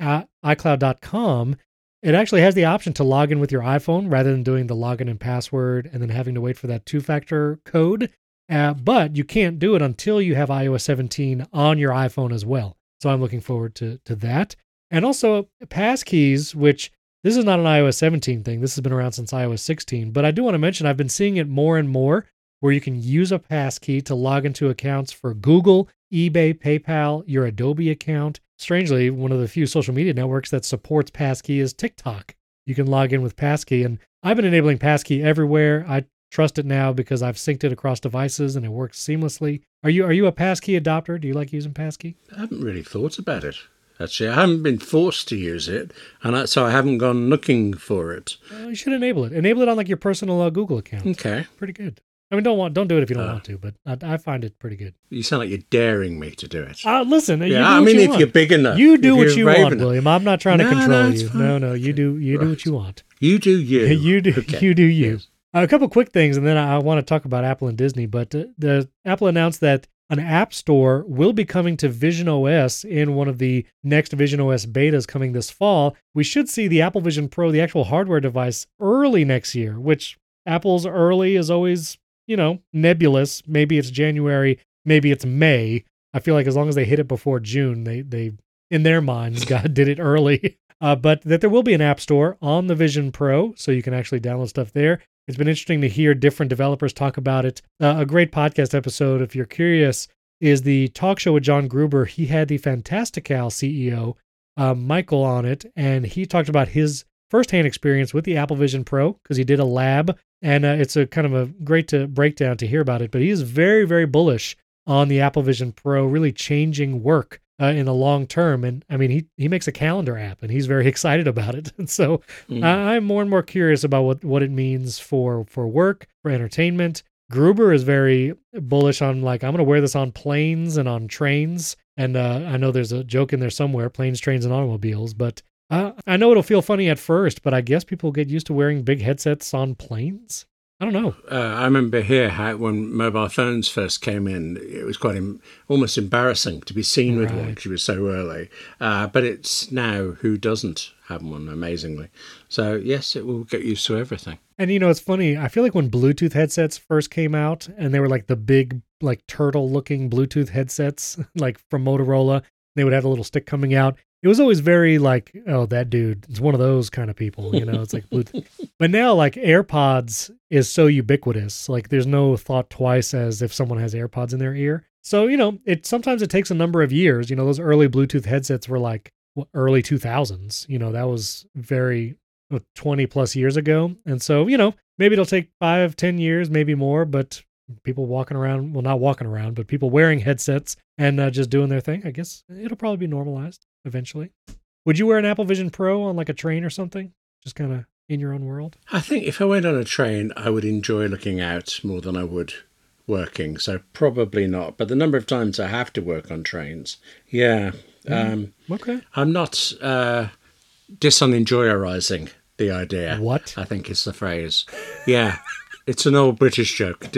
iCloud.com, it actually has the option to log in with your iPhone rather than doing the login and password and then having to wait for that two factor code. Uh, but you can't do it until you have iOS 17 on your iPhone as well. So I'm looking forward to, to that. And also passkeys, which this is not an iOS 17 thing. This has been around since iOS 16. But I do want to mention I've been seeing it more and more where you can use a passkey to log into accounts for Google, eBay, PayPal, your Adobe account. Strangely, one of the few social media networks that supports passkey is TikTok. You can log in with passkey, and I've been enabling passkey everywhere. I trust it now because I've synced it across devices and it works seamlessly. Are you are you a passkey adopter? Do you like using passkey? I haven't really thought about it. Actually, I haven't been forced to use it, and I, so I haven't gone looking for it. Well, you should enable it. Enable it on like your personal uh, Google account. Okay, pretty good. I mean, don't want don't do it if you don't uh, want to, but I, I, find it pretty good. You sound like you're daring me to do it. Uh, listen, yeah, I mean, if want. you're big enough, you do what you want, enough. William. I'm not trying no, to control no, you. Fine. No, no, you do you right. do what you want. You do you. *laughs* you do okay. you do you. Yes. Uh, a couple quick things, and then I, want to talk about Apple and Disney. But uh, the Apple announced that an app store will be coming to Vision OS in one of the next Vision OS betas coming this fall. We should see the Apple Vision Pro, the actual hardware device, early next year, which Apple's early is always, you know, nebulous. Maybe it's January, maybe it's May. I feel like as long as they hit it before June, they they in their minds *laughs* God did it early. *laughs* Uh, but that there will be an app store on the Vision Pro, so you can actually download stuff there. It's been interesting to hear different developers talk about it. Uh, a great podcast episode, if you're curious, is the talk show with John Gruber. He had the Fantastical CEO, uh, Michael, on it, and he talked about his firsthand experience with the Apple Vision Pro because he did a lab, and uh, it's a kind of a great to breakdown to hear about it. But he is very, very bullish on the Apple Vision Pro really changing work uh, in the long term. And I mean, he he makes a calendar app, and he's very *laughs* excited about it. And *laughs* so mm. I, I'm more and more curious about what what it means for for work, for entertainment. Gruber is very bullish on like I'm going to wear this on planes and on trains. And uh, I know there's a joke in there somewhere: planes, trains, and automobiles. But uh, I know it'll feel funny at first, but I guess people get used to wearing big headsets on planes. I don't know. Uh, I remember here how when mobile phones first came in, it was quite Im- almost embarrassing to be seen with one because it was so early. Uh, but it's now who doesn't have one, amazingly. So yes, it will get used to everything. And you know, it's funny. I feel like when Bluetooth headsets first came out, and they were like the big, like turtle-looking Bluetooth headsets, *laughs* like from Motorola. They would have a little stick coming out it was always very like, oh, that dude is one of those kind of people, you know. It's like, *laughs* but now like AirPods is so ubiquitous. Like, there's no thought twice as if someone has AirPods in their ear. So you know, it sometimes it takes a number of years. You know, those early Bluetooth headsets were like early 2000s. You know, that was very uh, 20 plus years ago, and so you know, maybe it'll take five, ten years, maybe more, but people walking around well not walking around but people wearing headsets and uh, just doing their thing i guess it'll probably be normalized eventually. Would you wear an Apple Vision Pro on like a train or something? Just kind of in your own world? I think if I went on a train, I would enjoy looking out more than I would working. So probably not. But the number of times I have to work on trains, yeah. Mm. Um, okay. I'm not uh, disunenjoyerizing the idea. What? I think is the phrase. Yeah. It's an old British joke. Well,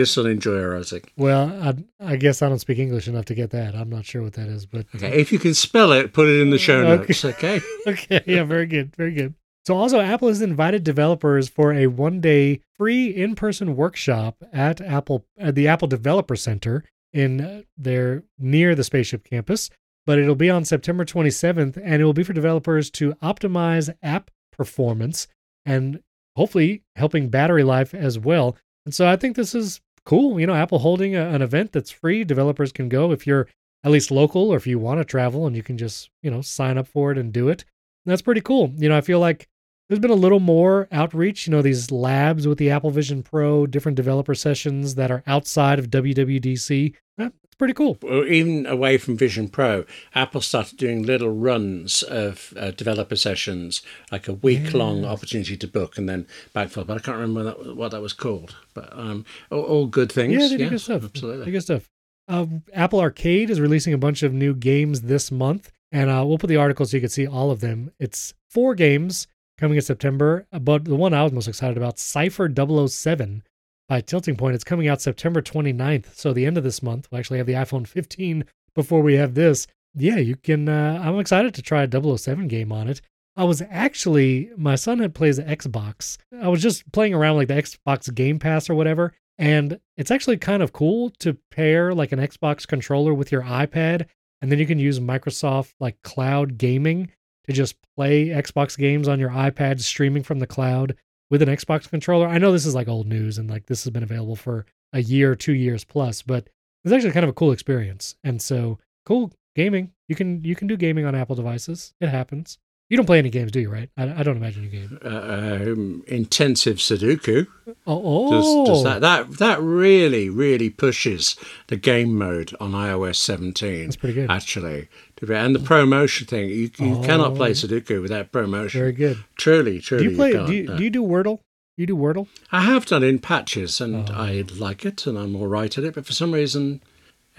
I, think. Well, I guess I don't speak English enough to get that. I'm not sure what that is, but okay. If you can spell it, put it in the show notes. Okay. *laughs* okay. Yeah. Very good. Very good. So also Apple has invited developers for a one-day free in-person workshop at Apple at the Apple Developer Center in uh, their near the spaceship campus, but it'll be on September 27th and it will be for developers to optimize app performance and hopefully helping battery life as well. And so I think this is cool. You know, Apple holding a, an event that's free. Developers can go if you're at least local or if you want to travel and you can just, you know, sign up for it and do it. And that's pretty cool. You know, I feel like there's been a little more outreach, you know, these labs with the Apple Vision Pro, different developer sessions that are outside of WWDC. It's pretty cool. Well, even away from Vision Pro, Apple started doing little runs of uh, developer sessions, like a week long Yes. opportunity to book and then backfill. But I can't remember what that, what that was called. But um, all, all good things. Yeah, they do yes, good stuff. Absolutely. good stuff. Uh, Apple Arcade is releasing a bunch of new games this month, and uh, we'll put the article so you can see all of them. It's four games coming in September, but the one I was most excited about, Cypher 007 by Tilting Point, it's coming out September 29th. So the end of this month, we'll actually have the iPhone 15 before we have this. Yeah, you can. Uh, I'm excited to try a 007 game on it. I was actually, my son had plays Xbox. I was just playing around like the Xbox Game Pass or whatever. And it's actually kind of cool to pair like an Xbox controller with your iPad. And then you can use Microsoft like cloud gaming to just play Xbox games on your iPad streaming from the cloud with an Xbox controller. I know this is like old news and like this has been available for a year, two years plus, but it's actually kind of a cool experience. And so cool gaming. You can you can do gaming on Apple devices. It happens. You don't play any games, do you? Right? I, I don't imagine you game. Uh, um, intensive Sudoku. Oh, Does, oh. does that that that really really pushes the game mode on iOS 17? That's pretty good. Actually, and the promotion thing, you, you cannot play Oh. Sudoku without promotion. Very good. Truly, truly, Do you play? can't, do you, no. do you do Wordle? You do Wordle? I have done in patches, and Oh. I like it, and I'm all right at it. But for some reason,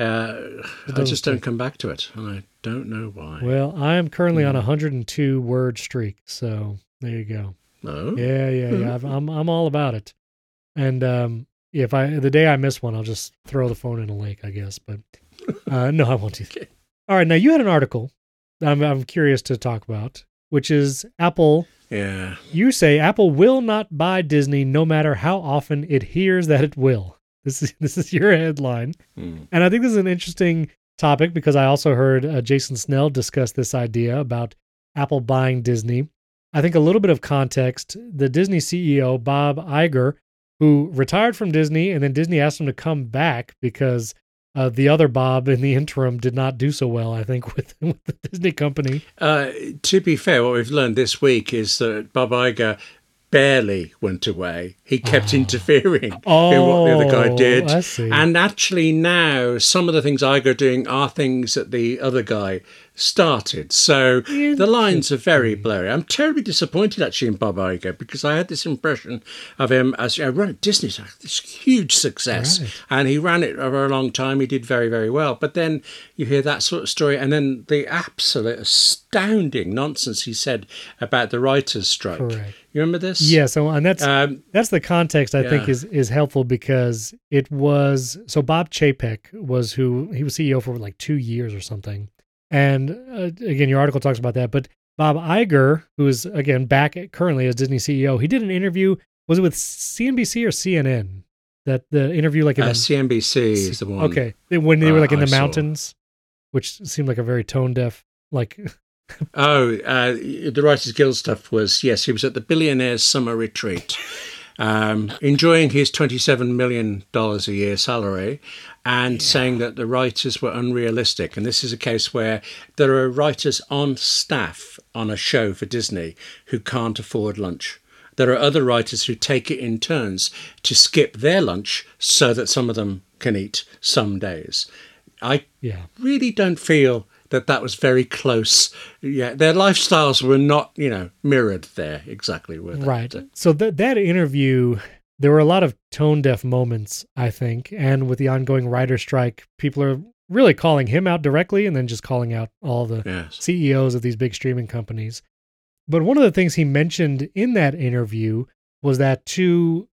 uh, I just don't come back to it, and I don't know why. Well, I am currently on a Hmm. 102 word streak, so there you go. no. Yeah, yeah, yeah. I've, I'm I'm all about it. And um, if I the day I miss one, I'll just throw the phone in a lake, I guess. But uh, *laughs* no, I won't do that. Okay. All right, now you had an article that I'm I'm curious to talk about, which is Apple. Yeah. You say Apple will not buy Disney, no matter how often it hears that it will. This is *laughs* this is your headline. Mm. And I think this is an interesting topic because I also heard uh, Jason Snell discuss this idea about Apple buying Disney. I think a little bit of context the Disney CEO, Bob Iger, who retired from Disney and then Disney asked him to come back because uh, the other Bob in the interim did not do so well, I think, *laughs* with, with the Disney company. Uh, to be fair, what we've learned this week is that Bob Iger barely went away. He kept Oh. interfering *laughs* in what the other guy Oh, did. And actually, now some of the things Iger are doing are things that the other guy started. So the lines are very blurry. I'm terribly disappointed actually in Bob Iger because I had this impression of him as know, run Disney's like this huge success, Right. and he ran it over a long time. He did very very well. But then you hear that sort of story, and then the absolute astounding nonsense he said about the writers' strike. Correct. You remember this? Yeah, so and that's Um, that's the context I think is is helpful because it was so Bob Chapek was who he was CEO for like two years or something, and uh, again your article talks about that. But Bob Iger, who is again back at, currently as Disney CEO, he did an interview. Was it with CNBC or CNN? That the interview like in uh, the, CNBC is the one. okay when they were uh, like in I the saw. mountains, which seemed like a very tone deaf like *laughs* Oh, uh, the Writers Guild stuff was yes, he was at the billionaire's summer retreat, um, enjoying his twenty-seven million dollars a year salary, and saying that the writers were unrealistic. And this is a case where there are writers on staff on a show for Disney who can't afford lunch. There are other writers who take it in turns to skip their lunch so that some of them can eat some days. I yeah really don't feel that that was very close. Yeah, their lifestyles were not, you know, mirrored there exactly. Were they? Right. So that that interview, there were a lot of tone deaf moments, I think, and with the ongoing writer strike, people are really calling him out directly, and then just calling out all the Yes. CEOs of these big streaming companies. But one of the things he mentioned in that interview was that to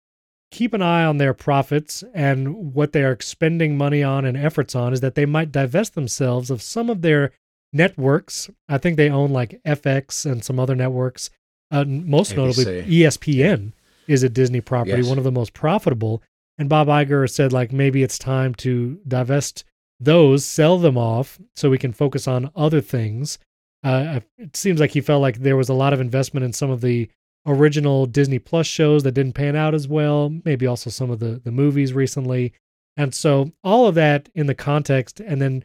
keep an eye on their profits and what they are expending money on and efforts on is that they might divest themselves of some of their networks. I think they own like FX and some other networks uh, most notably ABC. ESPN is a Disney property, Yes. one of the most profitable. And Bob Iger said like maybe it's time to divest those, sell them off, so we can focus on other things. Uh, it seems like he felt like there was a lot of investment in some of the original Disney Plus shows that didn't pan out as well. Maybe also some of the the movies recently, and so all of that in the context, and then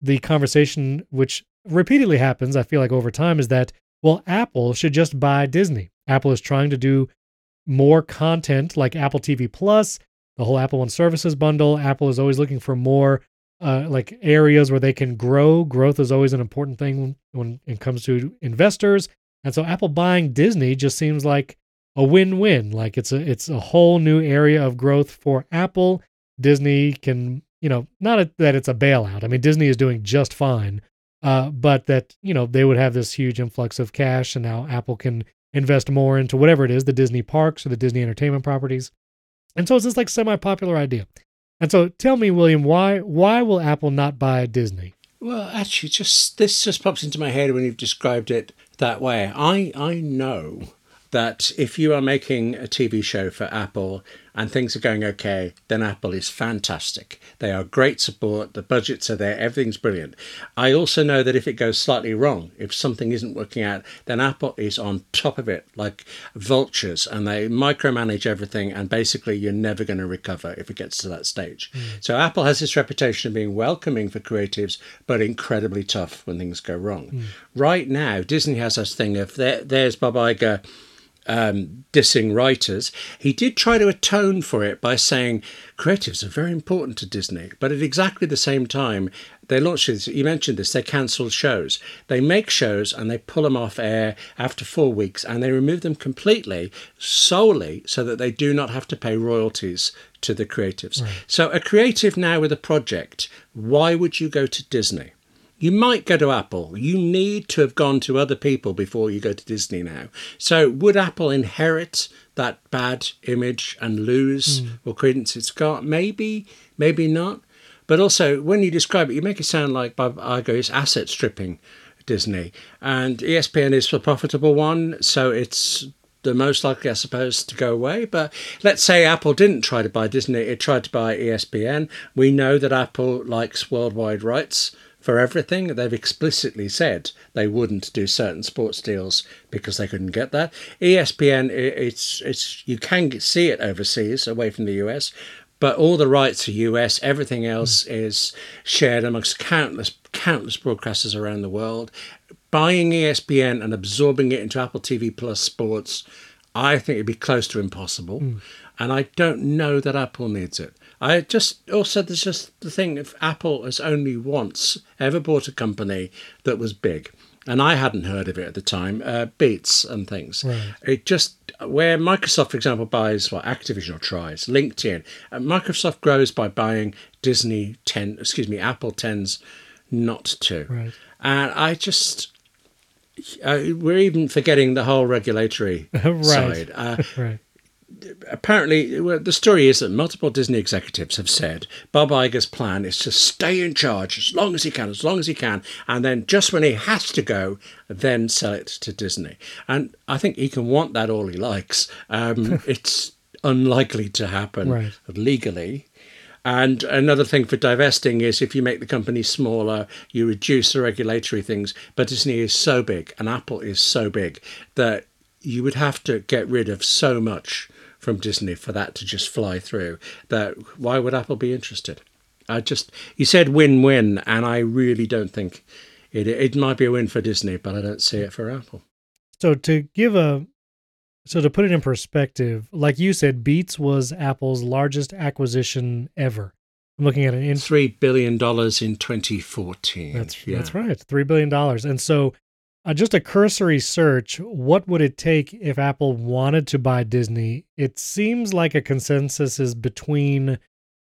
the conversation which repeatedly happens, I feel like over time, is that well, Apple should just buy Disney. Apple is trying to do more content like Apple TV Plus, the whole Apple One Services bundle. Apple is always looking for more uh, like areas where they can grow. Growth is always an important thing when, when it comes to investors. And so Apple buying Disney just seems like a win-win. Like it's a it's a whole new area of growth for Apple. Disney can, you know, not a, that it's a bailout. I mean, Disney is doing just fine, uh, but that you know they would have this huge influx of cash, and now Apple can invest more into whatever it is, the Disney parks or the Disney entertainment properties. And so it's this like semi-popular idea. And so tell me, William, why why will Apple not buy Disney? Well, actually, just this just pops into my head when you've described it that way. I I know that if you are making a TV show for Apple and things are going okay, then Apple is fantastic. They are great support. The budgets are there. Everything's brilliant. I also know that if it goes slightly wrong, if something isn't working out, then Apple is on top of it like vultures and they micromanage everything. And basically, you're never going to recover if it gets to that stage. Hmm. So Apple has this reputation of being welcoming for creatives, but incredibly tough when things go wrong. Hmm. Right now, Disney has this thing of there, there's Bob Iger um, dissing writers. He did try to atone for it by saying creatives are very important to Disney, but at exactly the same time, they launched this. You mentioned this. They cancelled shows. They make shows and they pull them off air after four weeks, and they remove them completely, solely so that they do not have to pay royalties to the creatives. So, a creative now with a project, why would you go to Disney? You might go to Apple. You need to have gone to other people before you go to Disney now. So, would Apple inherit that bad image and lose hmm. what credence it's got? Maybe, maybe not. But also, when you describe it, you make it sound like Bob Iger is asset stripping Disney. And ESPN is the profitable one, so it's the most likely, I suppose, to go away. But let's say Apple didn't try to buy Disney, it tried to buy ESPN. We know that Apple likes worldwide rights for everything. They've explicitly said they wouldn't do certain sports deals because they couldn't get that. ESPN, it's it's you can see it overseas, away from the US, but all the rights are US. Everything hmm. else is shared amongst countless countless broadcasters around the world. Buying ESPN and absorbing it into Apple TV Plus Sports, I think it'd be close to impossible. Hmm. And I don't know that Apple needs it. I just also there's just the thing if Apple has only once ever bought a company that was big, and I hadn't heard of it at the time, uh, Beats and things. Right. It just where Microsoft, for example, buys what Activision or tries LinkedIn. Uh, Microsoft grows by buying Disney ten, excuse me, Apple tends not to. Right. And I just. Uh, we're even forgetting the whole regulatory *laughs* Right. side. Uh, *laughs* Right. Apparently, well, the story is that multiple Disney executives have said Bob Iger's plan is to stay in charge as long as he can, as long as he can, and then just when he has to go, then sell it to Disney. And I think he can want that all he likes. Um, *laughs* it's unlikely to happen Right. legally. And another thing for divesting is if you make the company smaller, you reduce the regulatory things. But Disney is so big and Apple is so big that you would have to get rid of so much from Disney for that to just fly through. That why would Apple be interested? I just you said win-win, and I really don't think it. It might be a win for Disney, but I don't see it for Apple. So to give a so to put it in perspective, like you said, Beats was Apple's largest acquisition ever. I'm looking at an in Three billion dollars in 2014. That's Yeah. that's right, three billion dollars. And so, uh, just a cursory search, what would it take if Apple wanted to buy Disney? It seems like a consensus is between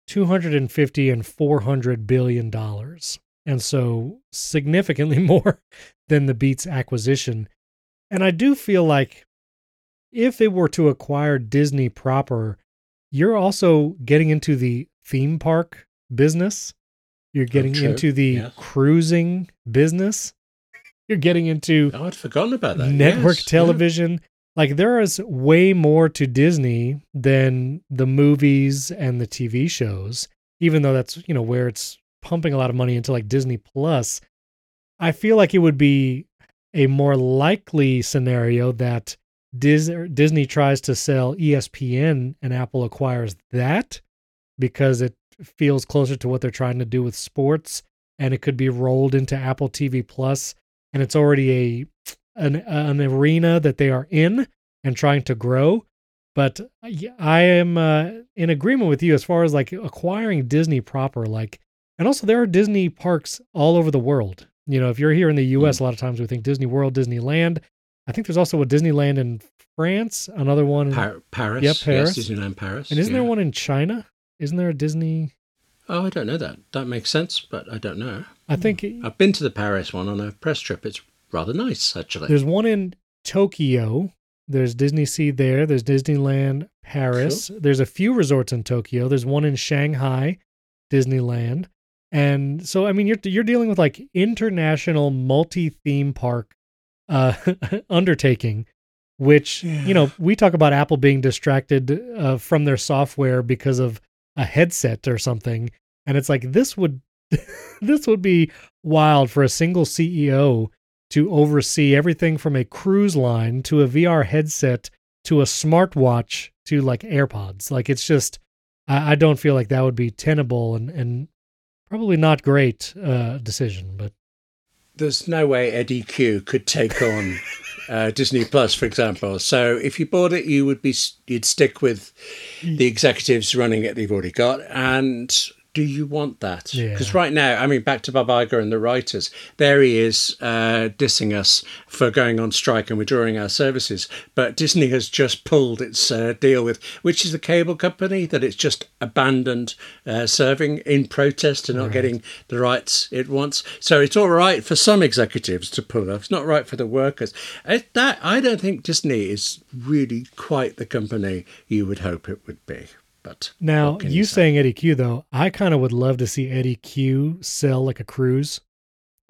250 and 400 billion dollars, and so significantly *laughs* more than the Beats acquisition. And I do feel like if it were to acquire Disney proper, you're also getting into the theme park business. You're getting true. into the Yes. cruising business. You're getting into Oh, I'd forgotten about that. network Yes, yeah. television. like there is way more to Disney than the movies and the TV shows, even though that's, you know, where it's pumping a lot of money into like Disney Plus. I feel like it would be a more likely scenario that Dis- Disney tries to sell ESPN and Apple acquires that because it feels closer to what they're trying to do with sports and it could be rolled into Apple TV Plus and it's already a an, an arena that they are in and trying to grow but I- I am uh, in agreement with you as far as like acquiring Disney proper like and also there are Disney parks all over the world you know if you're here in the US a lot of times we think Disney World Disneyland I think there's also a Disneyland in France another one in- Par- Paris. Yep, Paris. Yes, Disneyland Paris. and isn't there one in China isn't there a Disney Oh, I don't know that. That makes sense, but I don't know. I think I've been to the Paris one on a press trip. It's rather nice, actually. There's one in Tokyo. There's Disney Sea there. There's Disneyland Paris. There's a few resorts in Tokyo. There's one in Shanghai, Disneyland. And so I mean you're you're dealing with like international multi-theme park uh *laughs* undertaking which you know we talk about Apple being distracted uh, from their software because of a headset or something and it's like this would *laughs* this would be wild for a single CEO to oversee everything from a cruise line to a VR headset to a smartwatch to like AirPods. Like it's just, I, I don't feel like that would be tenable and and probably not great uh, decision. But There's no way Eddy Cue could take on *laughs* uh, Disney Plus, for example. So if you bought it, you would be you'd stick with the executives running it. They've already got and. Do you want that? Yeah. Because right now, I mean, back to Bob Iger and the writers, there he is uh, dissing us for going on strike and withdrawing our services. But Disney has just pulled its uh, deal with, which is the cable company that it's just abandoned uh, serving in protest and not getting the rights it wants. So it's all right for some executives to pull off. It's not right for the workers. It, that I don't think Disney is really quite the company you would hope it would be. But now you say? saying Eddy Cue though, I kind of would love to see Eddy Cue sell like a cruise.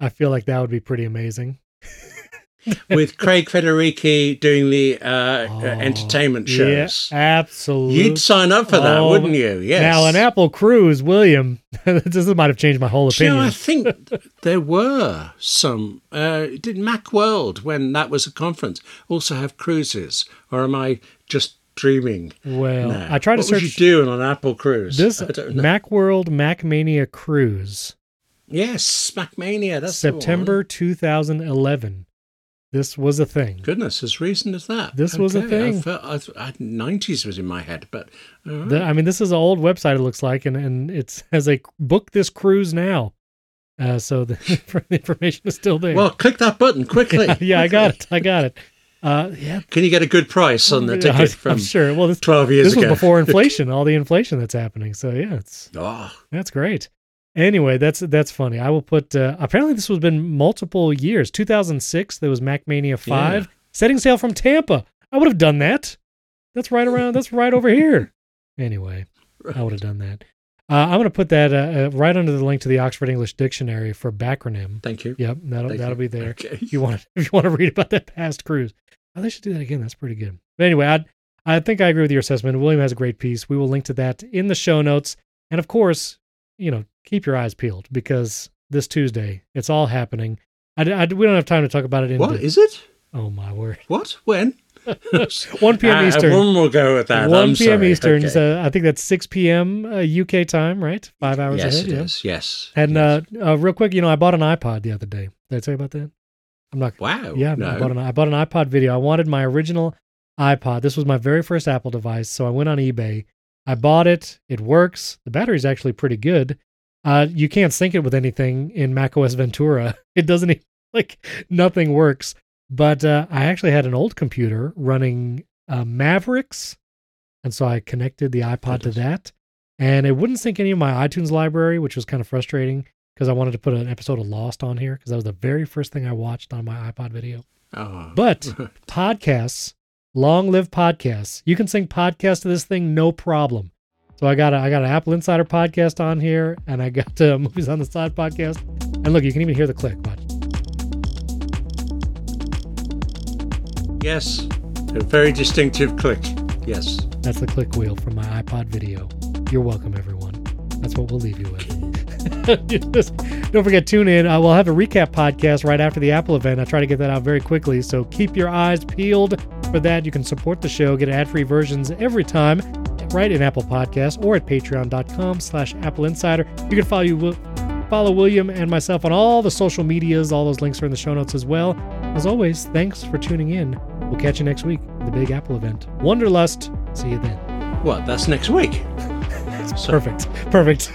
I feel like that would be pretty amazing. *laughs* with Craig Federighi doing the uh, Oh, uh, entertainment shows. Yeah, absolutely. You'd sign up for that, Oh, wouldn't you? Yes. Now an Apple cruise, William. *laughs* this might have changed my whole Do you opinion. know, I think *laughs* there were some. Uh, did Macworld, when that was a conference, also have cruises? Or am I just dreaming? well, now? I tried to what was search you doing on Apple Cruise? this. Macworld Macmania cruise, yes, Macmania. That's. September 2011. This was a thing. Goodness, as recent as that. This was a thing. I felt, I, I, 90s was in my head, but right. The- I mean, this is an old website. It looks like, and and it has a book this cruise now. Uh, so the, *laughs* the information is still there. well, click that button quickly. yeah, *laughs* yeah, I got it. I got it. Uh, yeah, Can you get a good price on the ticket I'm sure. Well, this, 12 years this was ago? before *laughs* inflation. all the inflation that's happening. So yeah, it's Oh, That's great. Anyway, that's that's funny. I will put. Uh, apparently, this has been multiple years. 2006, there was MacMania Five Yeah. setting sail from Tampa. I would have done that. That's right around. that's right over here. *laughs* Anyway, I would have done that. Uh, I'm going to put that uh, uh, right under the link to the Oxford English Dictionary for backronym. thank you. Yep, that'll Thank that'll you. be there. Okay. If you want to, if you want to read about that past cruise, oh, they should do that again. That's pretty good. But anyway, I I think I agree with your assessment. William has a great piece. We will link to that in the show notes, and of course, you know, keep your eyes peeled because this Tuesday it's all happening. I, I- we don't have time to talk about it. In What is it? oh my word! What? When? *laughs* 1 p.m. Uh, Eastern. One will go with that. 1 I'm p.m. sorry. Eastern. Okay. So I think that's 6 p.m. Uh, UK time, right? Five hours yes, ahead. it yeah. is. Yes. And yes. uh, uh, real quick, you know, I bought an iPod the other day. Did I tell you about that? I'm not. wow. Yeah, No. I bought an I bought an iPod video. I wanted my original iPod. This was my very first Apple device, so I went on eBay. I bought it. It works. The battery's actually pretty good. Uh, you can't sync it with anything in macOS Ventura. *laughs* It doesn't e- like nothing works. But uh, I actually had an old computer running uh, Mavericks, and so I connected the iPod to that, and it wouldn't sync any of my iTunes library, which was kind of frustrating because I wanted to put an episode of Lost on here because that was the very first thing I watched on my iPod video. Oh. But *laughs* podcasts, long live podcasts. You can sing podcasts to this thing no problem. So I got a, I got an Apple Insider podcast on here, and I got uh, *laughs* movies on the side podcast. And look, you can even hear the click. Watch. Yes. A very distinctive click. Yes. That's the click wheel from my iPod video. You're welcome, everyone. That's what we'll leave you with. *laughs* Don't forget, tune in. Uh, we'll have a recap podcast right after the Apple event. I try to get that out very quickly, so keep your eyes peeled for that. You can support the show, get ad-free versions every time, right in Apple Podcasts or at patreon.com slash Apple Insider. You can follow you follow William and myself on all the social medias. All those links are in the show notes as well. As always, thanks for tuning in. We'll catch you next week at the big Apple event. Wonderlust. See you then. What? That's next week. *laughs* Perfect. Perfect.